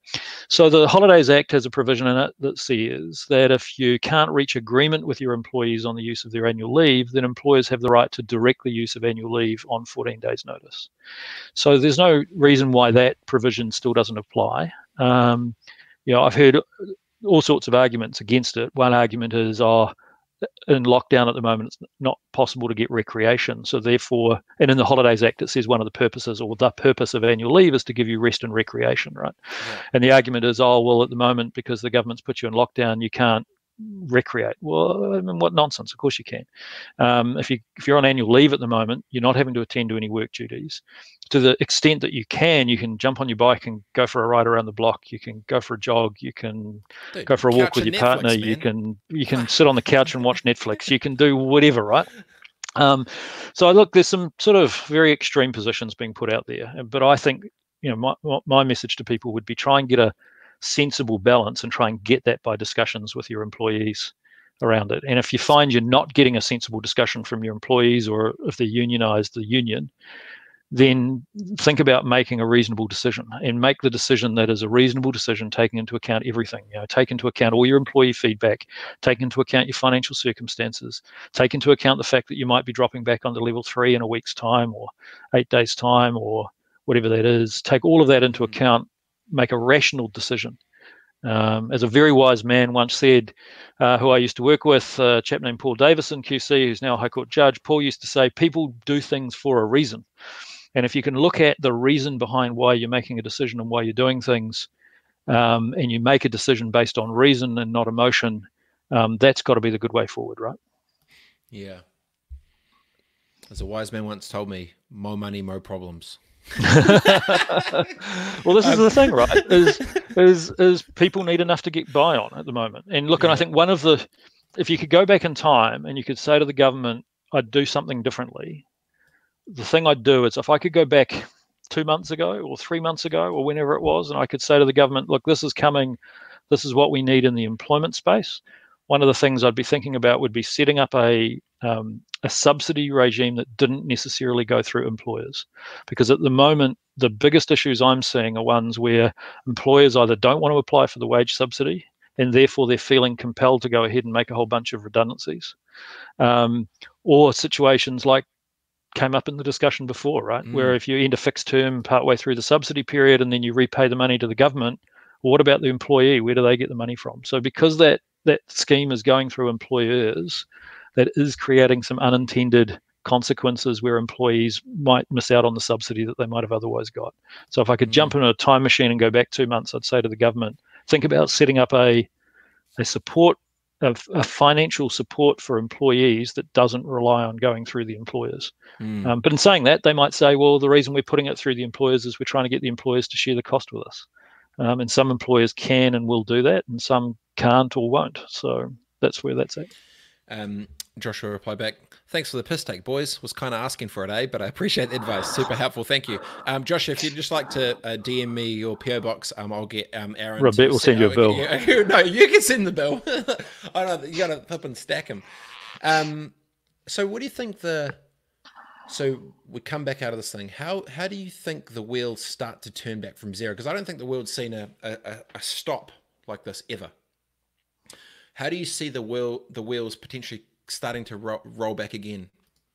So the Holidays Act has a provision in it that says that if you can't reach agreement with your employees on the use of their annual leave, then employers have the right to directly use of annual leave on 14 days notice. So there's no reason why that provision still doesn't apply. Um, you know, I've heard all sorts of arguments against it. One argument is, oh, in lockdown at the moment, it's not possible to get recreation. So therefore, and in the Holidays Act, it says one of the purposes or the purpose of annual leave is to give you rest and recreation, right? Yeah. And the argument is, oh well, at the moment because the government's put you in lockdown, you can't recreate. Well, I mean, what nonsense! Of course you can. Um, if you if you're on annual leave at the moment, you're not having to attend to any work duties. To the extent that you can, you can jump on your bike and go for a ride around the block. You can go for a jog. You can Dude, go for a walk with your Netflix, partner. Man. You can you can sit on the couch and watch Netflix. You can do whatever, right? Um, so look, there's some sort of very extreme positions being put out there, but I think you know my my message to people would be try and get a sensible balance and try and get that by discussions with your employees around it. And if you find you're not getting a sensible discussion from your employees or if they're unionized, the union, then think about making a reasonable decision and make the decision that is a reasonable decision taking into account everything you know take into account all your employee feedback take into account your financial circumstances take into account the fact that you might be dropping back onto level three in a week's time or eight days time or whatever that is take all of that into mm. account make a rational decision. Um, as a very wise man once said, uh, who I used to work with, a chap named Paul Davison, QC, who's now a High Court judge, Paul used to say, people do things for a reason. And if you can look at the reason behind why you're making a decision and why you're doing things, um, and you make a decision based on reason and not emotion, um, that's got to be the good way forward, right? Yeah. As a wise man once told me, more money, more problems. Well, this is the thing, right? Is, is is people need enough to get by on at the moment? And look, yeah. and I think one of the, if you could go back in time and you could say to the government, "I'd do something differently," the thing I'd do is if I could go back two months ago or three months ago or whenever it was, and I could say to the government, "Look, this is coming. This is what we need in the employment space." One of the things I'd be thinking about would be setting up a um, a subsidy regime that didn't necessarily go through employers. Because at the moment, the biggest issues I'm seeing are ones where employers either don't want to apply for the wage subsidy and therefore they're feeling compelled to go ahead and make a whole bunch of redundancies, um, or situations like came up in the discussion before, right? Mm. Where if you end a fixed term partway through the subsidy period and then you repay the money to the government, well, what about the employee? Where do they get the money from? So because that that scheme is going through employers, that is creating some unintended consequences where employees might miss out on the subsidy that they might have otherwise got. So if I could mm. jump in a time machine and go back two months, I'd say to the government, think about setting up a a support of a financial support for employees that doesn't rely on going through the employers. Mm. Um, but in saying that, they might say, well, the reason we're putting it through the employers is we're trying to get the employers to share the cost with us. Um, and some employers can and will do that, and some can't or won't. So that's where that's at. Um, Joshua replied back, thanks for the piss take, boys. Was kind of asking for it, eh? But I appreciate the advice. Super helpful. Thank you. Um, Joshua, if you'd just like to uh, DM me your PO box, um, I'll get um, Aaron. Robert will send you a bill. no, you can send the bill. I know you got to flip and stack them. Um, so what do you think the? So we come back out of this thing. How how do you think the wheels start to turn back from zero? Because I don't think the world's seen a, a, a stop like this ever. How do you see the wheel the wheels potentially starting to ro- roll back again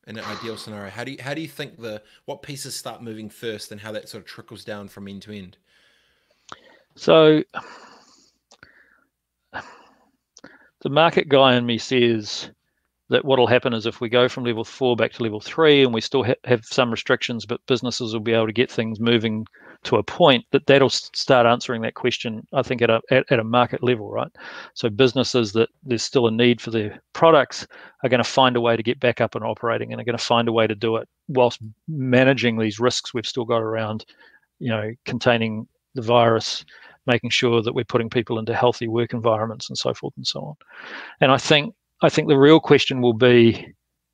in an ideal scenario? How do you how do you think the what pieces start moving first, and how that sort of trickles down from end to end? So, the market guy in me says that what will happen is if we go from level four back to level three and we still ha- have some restrictions, but businesses will be able to get things moving to a point that that'll start answering that question, I think, at a, at, at a market level, right? So businesses that there's still a need for their products are going to find a way to get back up and operating and are going to find a way to do it whilst managing these risks we've still got around, you know, containing the virus, making sure that we're putting people into healthy work environments and so forth and so on. And I think I think the real question will be,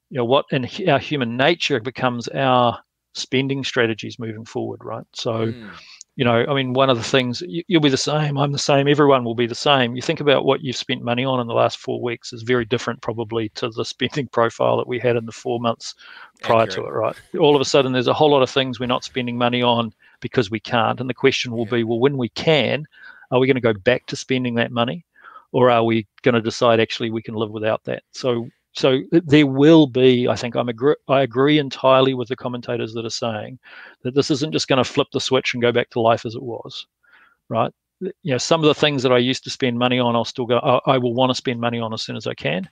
you know, what in our human nature becomes our spending strategies moving forward, right? So, mm. you know, I mean, one of the things you, will be the same, I'm the same, everyone will be the same. You think about what you've spent money on in the last four weeks is very different, probably, to the spending profile that we had in the four months prior Accurate. to it, right? All of a sudden, there's a whole lot of things we're not spending money on because we can't, and the question will yeah. be, well, when we can, are we going to go back to spending that money? or are we going to decide actually we can live without that? So so there will be, I think, I'm agree, I agree entirely with the commentators that are saying that this isn't just going to flip the switch and go back to life as it was, right? You know, some of the things that I used to spend money on, I'll still go. I, I will want to spend money on as soon as I can.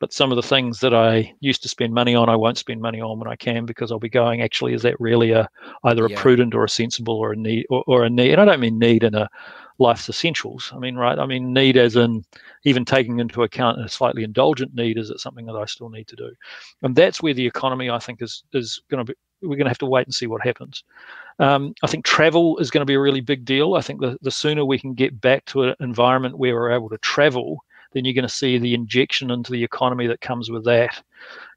But some of the things that I used to spend money on, I won't spend money on when I can because I'll be going. Actually, is that really a either a yeah. prudent or a sensible or a need or, or a need? And I don't mean need in a life's essentials. I mean, right? I mean, need as in even taking into account a slightly indulgent need. Is it something that I still need to do? And that's where the economy, I think, is is going to be. We're going to have to wait and see what happens. Um, I think travel is going to be a really big deal. I think the, the sooner we can get back to an environment where we're able to travel, then you're going to see the injection into the economy that comes with that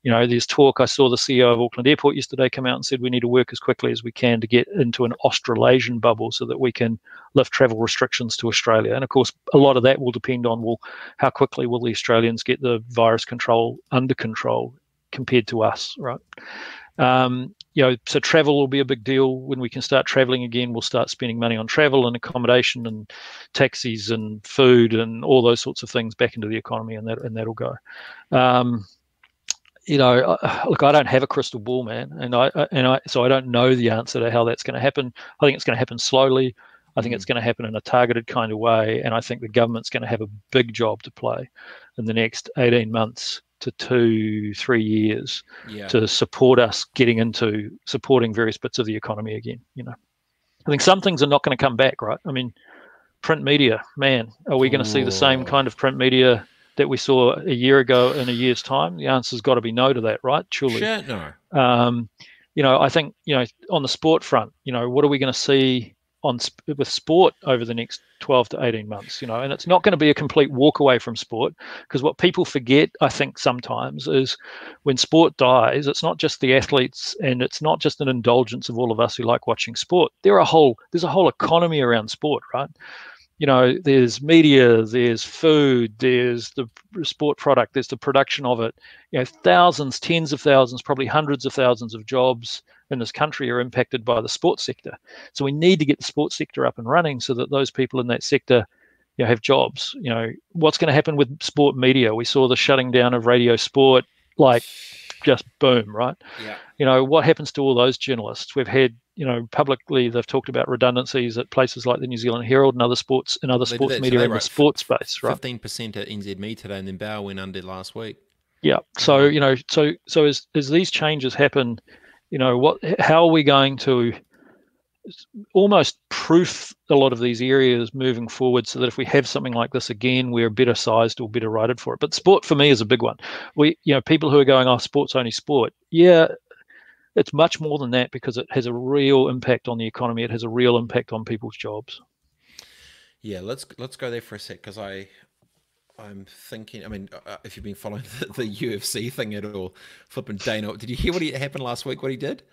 you know, there's talk. I saw the CEO of Auckland Airport yesterday come out and said we need to work as quickly as we can to get into an Australasian bubble so that we can lift travel restrictions to Australia. And of course, a lot of that will depend on well, how quickly will the Australians get the virus control under control compared to us, right? Um, you know, so travel will be a big deal. When we can start traveling again, we'll start spending money on travel and accommodation and taxis and food and all those sorts of things back into the economy, and that and that'll go. Um, you know, look, I don't have a crystal ball, man, and I and I so I don't know the answer to how that's going to happen. I think it's going to happen slowly. I think it's mm. going to happen in a targeted kind of way, and I think the government's going to have a big job to play in the next eighteen months to two, three years yeah. to support us getting into supporting various bits of the economy again. You know, I think some things are not going to come back, right? I mean, print media, man, are we going to see the same kind of print media that we saw a year ago in a year's time? The answer's got to be no to that, right? Surely. Sure, no. Um, you know, I think you know on the sport front, you know, what are we going to see on with sport over the next 12 to 18 months? You know, and it's not going to be a complete walk away from sport because what people forget, I think, sometimes is when sport dies, it's not just the athletes and it's not just an indulgence of all of us who like watching sport. There are a whole there's a whole economy around sport, right? You know, there's media, there's food, there's the sport product, there's the production of it. You know, thousands, tens of thousands, probably hundreds of thousands of jobs in this country are impacted by the sports sector. So we need to get the sports sector up and running so that those people in that sector you know, have jobs. You know, what's going to happen with sport media? We saw the shutting down of radio sport, like just boom, right? Yeah. You know, what happens to all those journalists? We've had you know, publicly they've talked about redundancies at places like the New Zealand Herald and other sports and other sports media in the sports space, right? Fifteen percent at NZME today, and then Bauer went under last week. Yeah. So you know, so so as as these changes happen, you know, what how are we going to almost proof a lot of these areas moving forward so that if we have something like this again we're better sized or better rated for it but sport for me is a big one we you know people who are going oh sports only sport yeah it's much more than that because it has a real impact on the economy. It has a real impact on people's jobs. Yeah, let's let's go there for a sec because I I'm thinking. I mean, uh, uh if you've been following the, the, UFC thing at all, flipping Dana, did you hear what he, happened last week? What he did?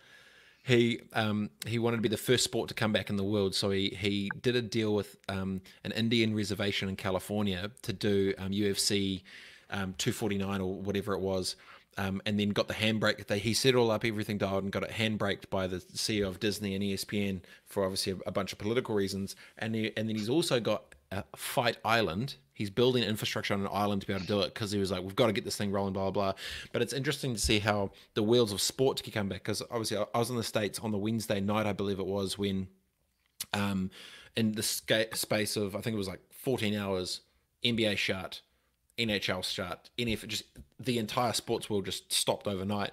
He um he wanted to be the first sport to come back in the world, so he he did a deal with um an Indian reservation in California to do um, UFC um 249 or whatever it was um, and then got the handbrake. They, he set all up, everything dialed, and got it handbraked by the CEO of Disney and ESPN for obviously a, a bunch of political reasons. And he, and then he's also got a Fight Island. He's building infrastructure on an island to be able to do it because he was like, we've got to get this thing rolling, blah, blah, blah. But it's interesting to see how the wheels of sport can come back because obviously I was in the States on the Wednesday night, I believe it was, when um, in the space of, I think it was like 14 hours, NBA shut, NHL shut, NF just the entire sports world just stopped overnight.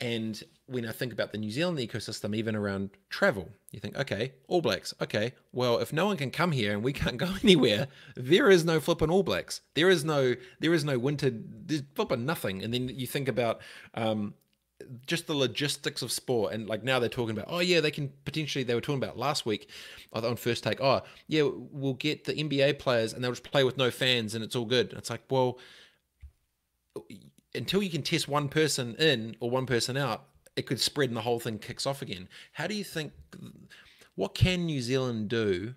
And when I think about the New Zealand ecosystem, even around travel, you think, okay, All Blacks, okay, well, if no one can come here and we can't go anywhere, there is no flipping All Blacks. There is no, there is no winter, there's flipping nothing. And then you think about um, just the logistics of sport and like now they're talking about oh yeah they can potentially they were talking about last week oh, on first take oh yeah we'll get the nba players and they'll just play with no fans and it's all good. It's like well until you can test one person in or one person out it could spread and the whole thing kicks off again. How do you think what can new zealand do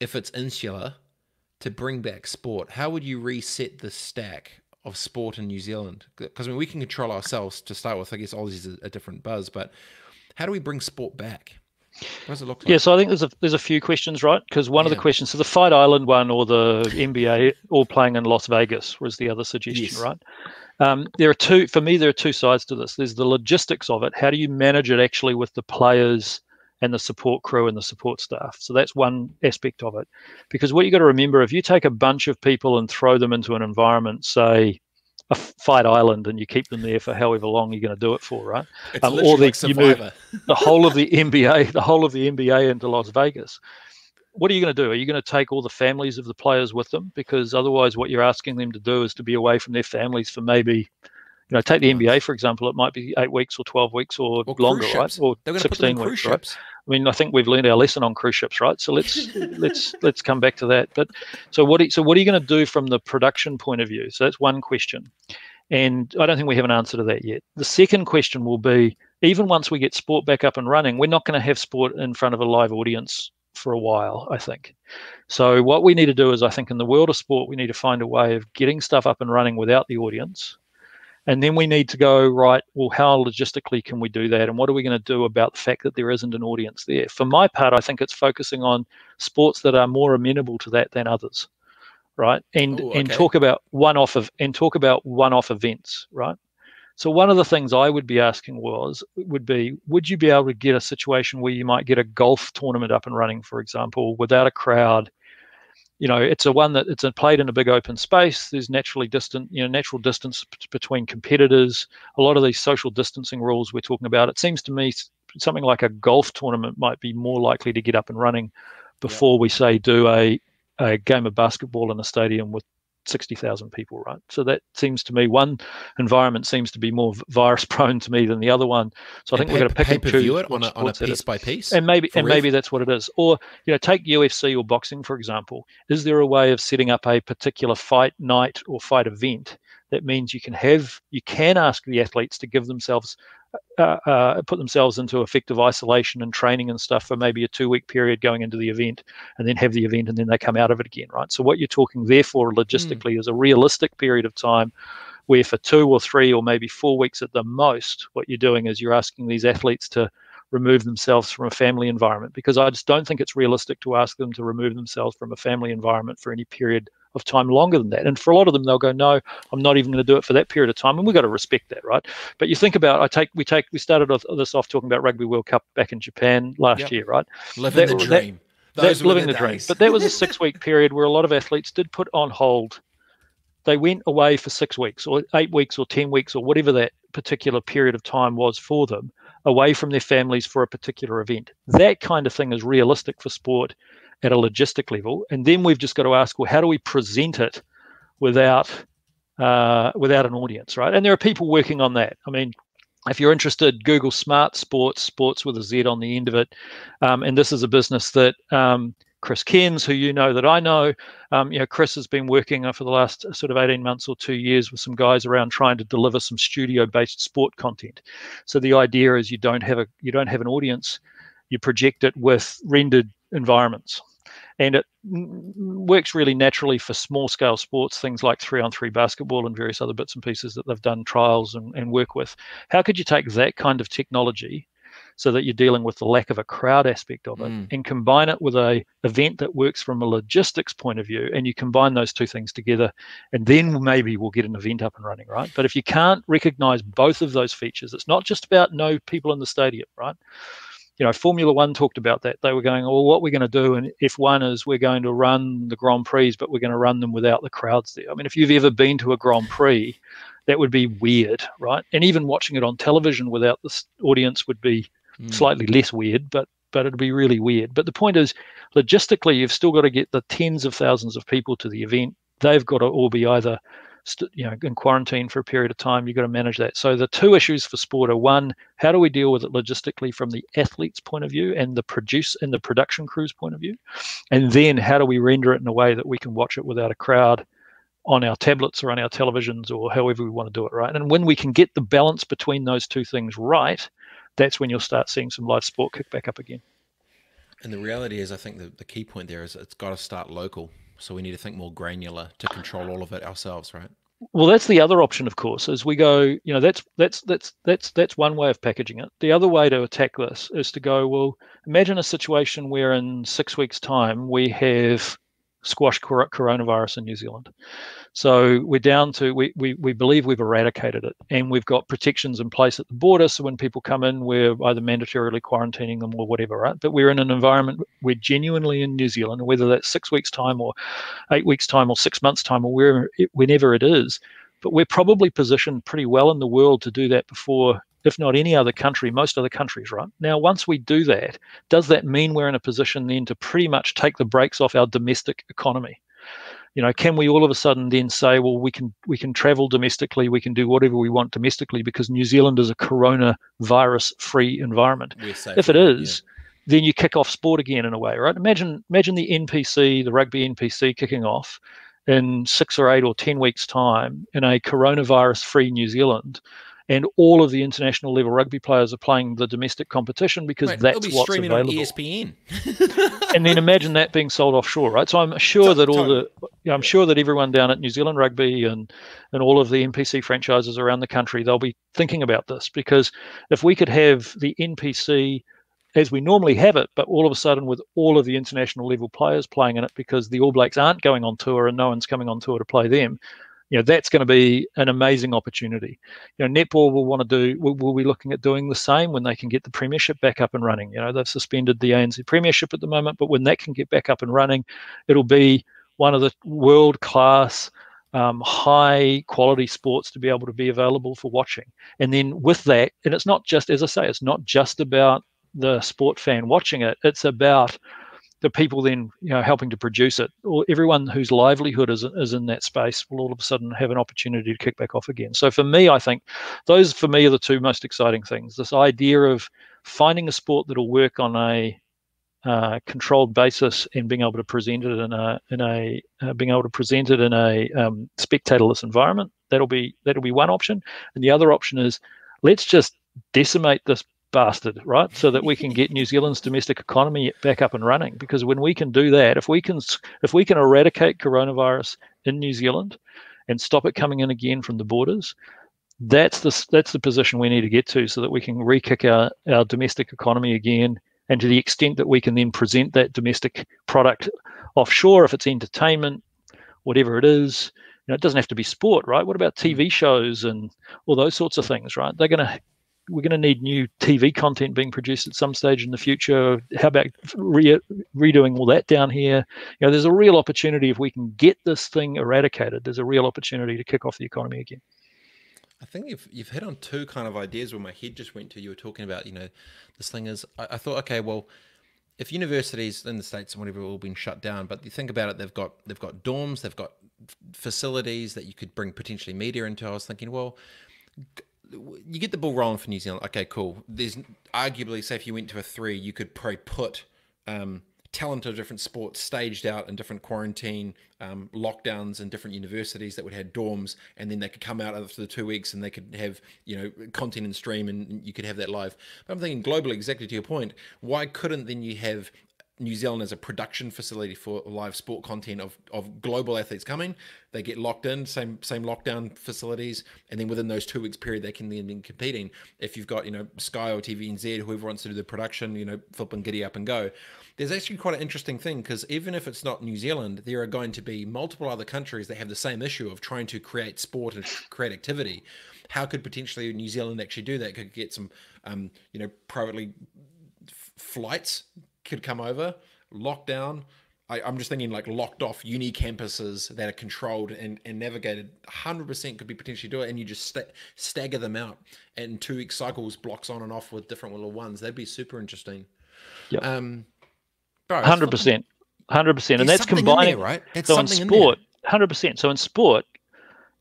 if it's insular to bring back sport? How would you reset the stack of sport in New Zealand? Because I mean, we can control ourselves to start with. I guess Aussie's a, a different buzz, but how do we bring sport back? What does it look like? Yeah, so I think there's a there's a few questions, right? Because one yeah. of the questions, so the Fight Island one or the NBA all playing in Las Vegas was the other suggestion, yes. right? Um, there are two for me. There are two sides to this. There's the logistics of it. How do you manage it actually with the players and the support crew and the support staff? So that's one aspect of it. Because what you've got to remember, if you take a bunch of people and throw them into an environment, say a fight island and you keep them there for however long you're going to do it for, right? Um, or the, like you move the whole of the NBA, the whole of the NBA into Las Vegas. What are you going to do? Are you going to take all the families of the players with them? Because otherwise, what you're asking them to do is to be away from their families for maybe, you know, take the NBA for example. It might be eight weeks or twelve weeks or, or longer, right? Or sixteen weeks, right? I mean, I think we've learned our lesson on cruise ships, right? So let's let's let's come back to that. But so what? So what are you going to do from the production point of view? So that's one question, and I don't think we have an answer to that yet. The second question will be: even once we get sport back up and running, we're not going to have sport in front of a live audience for a while. I think. So what we need to do is, I think, in the world of sport, we need to find a way of getting stuff up and running without the audience and then we need to go, right, well, how logistically can we do that? And what are we going to do about the fact that there isn't an audience there? For my part, I think it's focusing on sports that are more amenable to that than others, right? And Ooh, okay. and talk about one off of and talk about one off events, right? So one of the things I would be asking was would be would you be able to get a situation where you might get a golf tournament up and running, for example, without a crowd you know, it's a one that it's played in a big open space. There's naturally distant, you know, natural distance between competitors. A lot of these social distancing rules we're talking about. It seems to me something like a golf tournament might be more likely to get up and running before yeah. we say do a a game of basketball in a stadium with 60,000 people, right? So that seems to me one environment seems to be more virus prone to me than the other one. So I think we're going to pick and choose it on a, on a piece by piece, and maybe and maybe that's what it is. Or you know, take UFC or boxing for example. Is there a way of setting up a particular fight night or fight event that means you can have you can ask the athletes to give themselves uh, uh, put themselves into effective isolation and training and stuff for maybe a two week period going into the event and then have the event and then they come out of it again right so what you're talking therefore logistically mm. is a realistic period of time where for two or three or maybe four weeks at the most what you're doing is you're asking these athletes to remove themselves from a family environment because i just don't think it's realistic to ask them to remove themselves from a family environment for any period of time longer than that. And for a lot of them, they'll go, no, I'm not even going to do it for that period of time. And we've got to respect that, right? But you think about, I take, we take, we started off this off talking about Rugby World Cup back in Japan last yep. year, right? Living that, the dream. That, that's living the, the dream. But that was a six week period where a lot of athletes did put on hold. They went away for six weeks or eight weeks or 10 weeks or whatever that particular period of time was for them away from their families for a particular event. That kind of thing is realistic for sport at a logistic level, and then we've just got to ask, well, how do we present it without uh, without an audience, right? And there are people working on that. I mean, if you're interested, Google Smart Sportz, sports with a Z on the end of it, um, and this is a business that um, Chris Cairns, who you know that I know, um, you know, Chris has been working for the last sort of 18 months or two years with some guys around trying to deliver some studio-based sport content. So the idea is you don't have a you don't have an audience, you project it with rendered environments. And it works really naturally for small scale sports, things like three on three basketball and various other bits and pieces that they've done trials and, and work with. How could you take that kind of technology so that you're dealing with the lack of a crowd aspect of it mm. and combine it with a event that works from a logistics point of view and you combine those two things together and then maybe we'll get an event up and running right but if you can't recognize both of those features it's not just about no people in the stadium right you know, Formula One talked about that. They were going, well, what we're going to do, and F1 is we're going to run the Grand Prix, but we're going to run them without the crowds there. I mean, if you've ever been to a Grand Prix, that would be weird, right? And even watching it on television without the audience would be mm. slightly less weird, but but it'd be really weird. But the point is, logistically, you've still got to get the tens of thousands of people to the event. They've got to all be either you know in quarantine for a period of time you've got to manage that. So the two issues for sport are one how do we deal with it logistically from the athlete's point of view and the produce and the production crew's point of view? And then how do we render it in a way that we can watch it without a crowd on our tablets or on our televisions or however we want to do it right? And when we can get the balance between those two things right that's when you'll start seeing some live sport kick back up again. And the reality is i think the, the key point there is it's got to start local so we need to think more granular to control all of it ourselves, right? Well, that's the other option, of course, is we go, you know, that's that's that's that's that's one way of packaging it. The other way to attack this is to go, well, imagine a situation where in six weeks' time we have squashed coronavirus in New Zealand. So we're down to we, we we believe we've eradicated it, and we've got protections in place at the border. So when people come in, we're either mandatorily quarantining them or whatever, right? But we're in an environment we're genuinely in New Zealand, whether that's six weeks time or eight weeks time or six months time or wherever whenever it is. But we're probably positioned pretty well in the world to do that before if not any other country, most other countries, right? Now, once we do that, does that mean we're in a position then to pretty much take the brakes off our domestic economy? you know can we all of a sudden then say well we can we can travel domestically we can do whatever we want domestically because new zealand is a coronavirus free environment if it is yeah. then you kick off sport again in a way right imagine imagine the npc the rugby npc kicking off in six or eight or ten weeks time in a coronavirus free new zealand and all of the international level rugby players are playing the domestic competition because Wait, that's what's available. On ESPN. and then imagine that being sold offshore, right? So I'm sure that all the, I'm sure that everyone down at New Zealand Rugby and and all of the NPC franchises around the country, they'll be thinking about this because if we could have the NPC as we normally have it, but all of a sudden with all of the international level players playing in it because the All Blacks aren't going on tour and no one's coming on tour to play them, you know that's going to be an amazing opportunity. You know, netball will want to do. Will, will be looking at doing the same when they can get the premiership back up and running. You know, they've suspended the ANZ premiership at the moment, but when that can get back up and running, it'll be one of the world class. Um, high quality sports to be able to be available for watching. And then with that, and it's not just, as I say, it's not just about the sport fan watching it, it's about the people then you know helping to produce it, or everyone whose livelihood is is in that space will all of a sudden have an opportunity to kick back off again. So for me, I think those for me are the two most exciting things. This idea of finding a sport that'll work on a uh, controlled basis and being able to present it in a in a uh, being able to present it in a um, spectatorless environment. That'll be that'll be one option, and the other option is let's just decimate this bastard, right? So that we can get New Zealand's domestic economy back up and running. Because when we can do that, if we can if we can eradicate coronavirus in New Zealand and stop it coming in again from the borders, that's the that's the position we need to get to so that we can re-kick our, our domestic economy again and to the extent that we can then present that domestic product offshore, if it's entertainment, whatever it is, you know, it doesn't have to be sport, right? What about mm. TV shows and all those sorts of things, right? They're going to we're going to need new TV content being produced at some stage in the future. How about re- redoing all that down here? You know, there's a real opportunity if we can get this thing eradicated. There's a real opportunity to kick off the economy again. I think you've you've hit on two kind of ideas where my head just went to. You were talking about, you know, this thing is. I, I thought, okay, well, if universities in the states and whatever have all been shut down, but you think about it, they've got they've got dorms, they've got facilities that you could bring potentially media into. I was thinking, well, you get the ball rolling for New Zealand. Okay, cool. There's arguably, say, if you went to a three, you could probably put. Um, talent of different sports staged out in different quarantine um, lockdowns in different universities that would have dorms, and then they could come out after the two weeks and they could have you know content and stream, and you could have that live. But I'm thinking globally, exactly to your point, why couldn't then you have New Zealand as a production facility for live sport content of, of global athletes coming. They get locked in, same same lockdown facilities, and then within those two weeks period, they can then be competing. If you've got you know Sky or TVNZ, whoever wants to do the production, you know, flip and giddy up and go. There's actually quite an interesting thing because even if it's not New Zealand, there are going to be multiple other countries that have the same issue of trying to create sport and create activity. How could potentially New Zealand actually do that? Could get some, um, you know, privately flights could come over, lockdown. I, am just thinking like locked off uni campuses that are controlled and, and navigated 100% could be potentially do it. And you just st- stagger them out and two week cycles, blocks on and off with different little ones. That'd be super interesting. Yeah. Um, hundred percent, hundred percent, and that's combining there, right. That's so in sport, hundred percent. So in sport,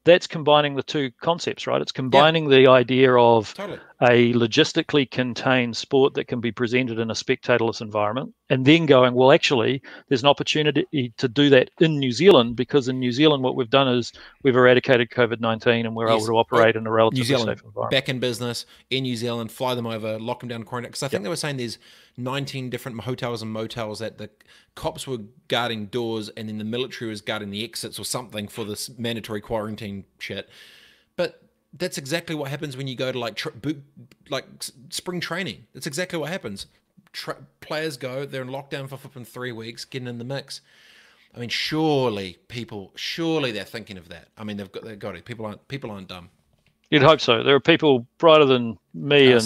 that's combining the two concepts, right? It's combining the idea of totally. A logistically contained sport that can be presented in a spectatorless environment, and then going, well, actually, there's an opportunity to do that in New Zealand because in New Zealand, what we've done is we've eradicated COVID 19 and we're yes. able to operate in a relatively New Zealand, safe environment. Back in business in New Zealand, fly them over, lock them down, quarantine. Because I think yep. they were saying there's 19 different hotels and motels that the cops were guarding doors and then the military was guarding the exits or something for this mandatory quarantine shit. But that's exactly what happens when you go to like tr- boot, like spring training. That's exactly what happens. Tra- players go, they're in lockdown for flipping three weeks, getting in the mix. I mean, surely people, surely they're thinking of that. I mean, they've got, they've got it. People aren't, people aren't dumb. You'd hope so. There are people brighter than me and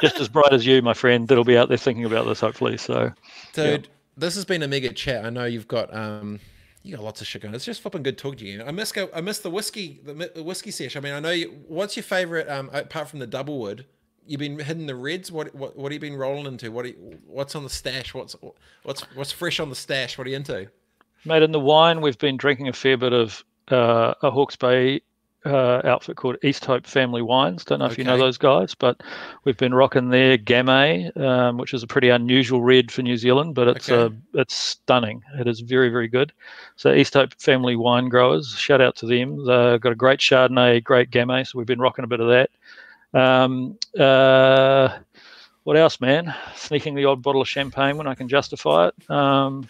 just as bright as you, my friend, that'll be out there thinking about this. Hopefully, so. Dude, yeah. this has been a mega chat. I know you've got um, you got lots of shit going. It's just flipping good talking to you. I miss go. I miss the whiskey, the whiskey sesh. I mean, I know. You, what's your favorite? Um, apart from the double wood, you've been hitting the reds. What what what have you been rolling into? What you, what's on the stash? What's what's what's fresh on the stash? What are you into? Mate, in the wine, we've been drinking a fair bit of uh, a Hawke's Bay uh, outfit called Easthope Family Wines. Don't know if okay. you know those guys, but we've been rocking their Gamay, um, which is a pretty unusual red for New Zealand, but it's okay. uh, it's stunning. It is very very good. So Easthope Family Wine Growers, shout out to them. They've got a great Chardonnay, great Gamay, so we've been rocking a bit of that. Um, uh, what else, man? Sneaking the odd bottle of champagne when I can justify it. Um,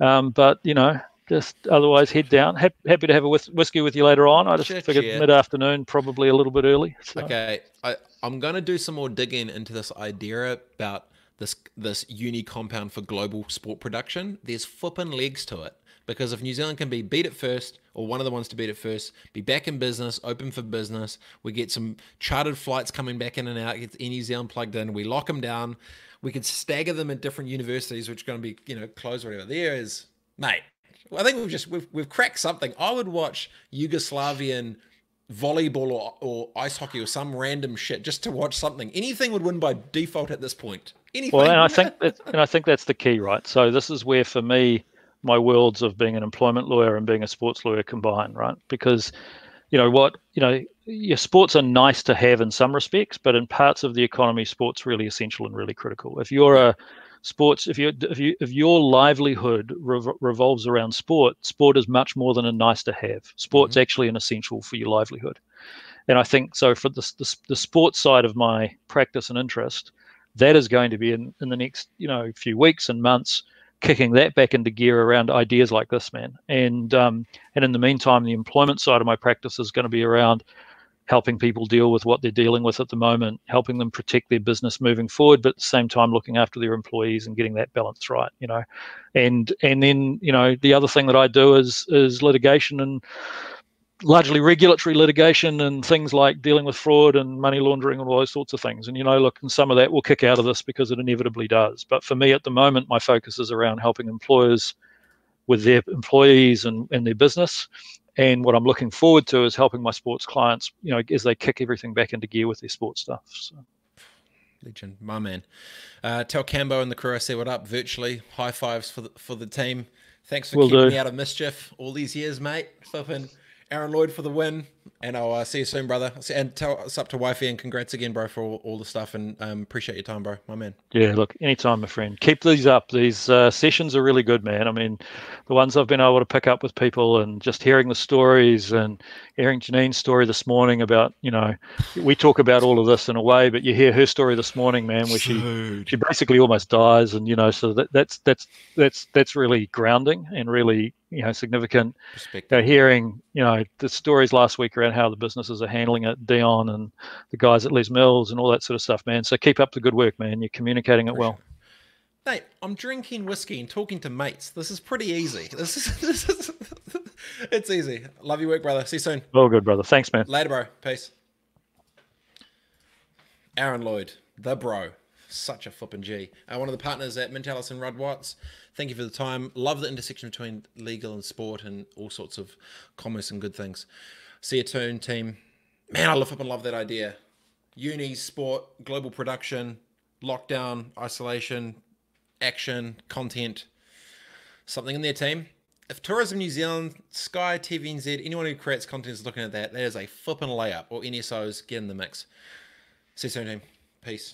um, but you know, just otherwise head down. Happy to have a whiskey with you later on. I just figured mid afternoon, probably a little bit early. So. Okay, I, I'm going to do some more digging into this idea about this this uni compound for global sport production. There's flipping legs to it because if New Zealand can be beat at first, or one of the ones to beat at first, be back in business, open for business, we get some chartered flights coming back in and out, get in New Zealand plugged in, we lock them down, we can stagger them at different universities, which are going to be you know closed or whatever. There is, mate. I think we've just we've we've cracked something. I would watch Yugoslavian volleyball or, or ice hockey or some random shit just to watch something. Anything would win by default at this point. Anything. Well, and I think that, and I think that's the key, right? So this is where, for me, my worlds of being an employment lawyer and being a sports lawyer combine, right? Because, you know what, you know, your sports are nice to have in some respects, but in parts of the economy, sports really essential and really critical. If you're a sports, if you if you if your livelihood rev- revolves around sport, sport is much more than a nice to have. Sport's mm-hmm. actually an essential for your livelihood. And I think so for the, the, the sports side of my practice and interest, that is going to be in, in the next you know few weeks and months kicking that back into gear around ideas like this man and um, and in the meantime the employment side of my practice is going to be around helping people deal with what they're dealing with at the moment helping them protect their business moving forward but at the same time looking after their employees and getting that balance right you know and and then you know the other thing that i do is is litigation and largely regulatory litigation and things like dealing with fraud and money laundering and all those sorts of things. And you know, look, and some of that will kick out of this because it inevitably does. But for me at the moment, my focus is around helping employers with their employees and, and their business. And what I'm looking forward to is helping my sports clients, you know, as they kick everything back into gear with their sports stuff. So. Legend, my man. Uh, tell Cambo and the crew I say what up virtually. High fives for the, for the team. Thanks for Will keeping do. me out of mischief all these years, mate. Flipping Aaron Lloyd for the win, and I'll uh, see you soon, brother. And tell us up to wifey, and congrats again, bro, for all, all the stuff, and um, appreciate your time, bro, my man. Yeah, look, anytime, my friend. Keep these up. These uh, sessions are really good, man. I mean, the ones I've been able to pick up with people, and just hearing the stories, and hearing Janine's story this morning about, you know, we talk about all of this in a way, but you hear her story this morning, man, where she she basically almost dies, and you know, so that, that's that's that's that's really grounding and really you know significant uh, hearing you know the stories last week around how the businesses are handling it dion and the guys at les mills and all that sort of stuff man so keep up the good work man you're communicating it well Mate, I'm drinking whiskey and talking to mates. This is pretty easy. This is, this is it's easy. Love your work, brother. See you soon. All good, brother. Thanks, man. Later, bro. Peace. Aaron Lloyd, the bro such a flipping G. Uh, one of the partners at Minter Ellison RuddWatts. Thank you for the time. Love the intersection between legal and sport and all sorts of commerce and good things. See you soon, team. Man, I love up and love that idea. Uni, sport, global production, lockdown, isolation, action, content, something in their team. If Tourism New Zealand, Sky, TVNZ, anyone who creates content is looking at that, that is a flipping layup. Or NSOs, get in the mix. See you soon, team. Peace.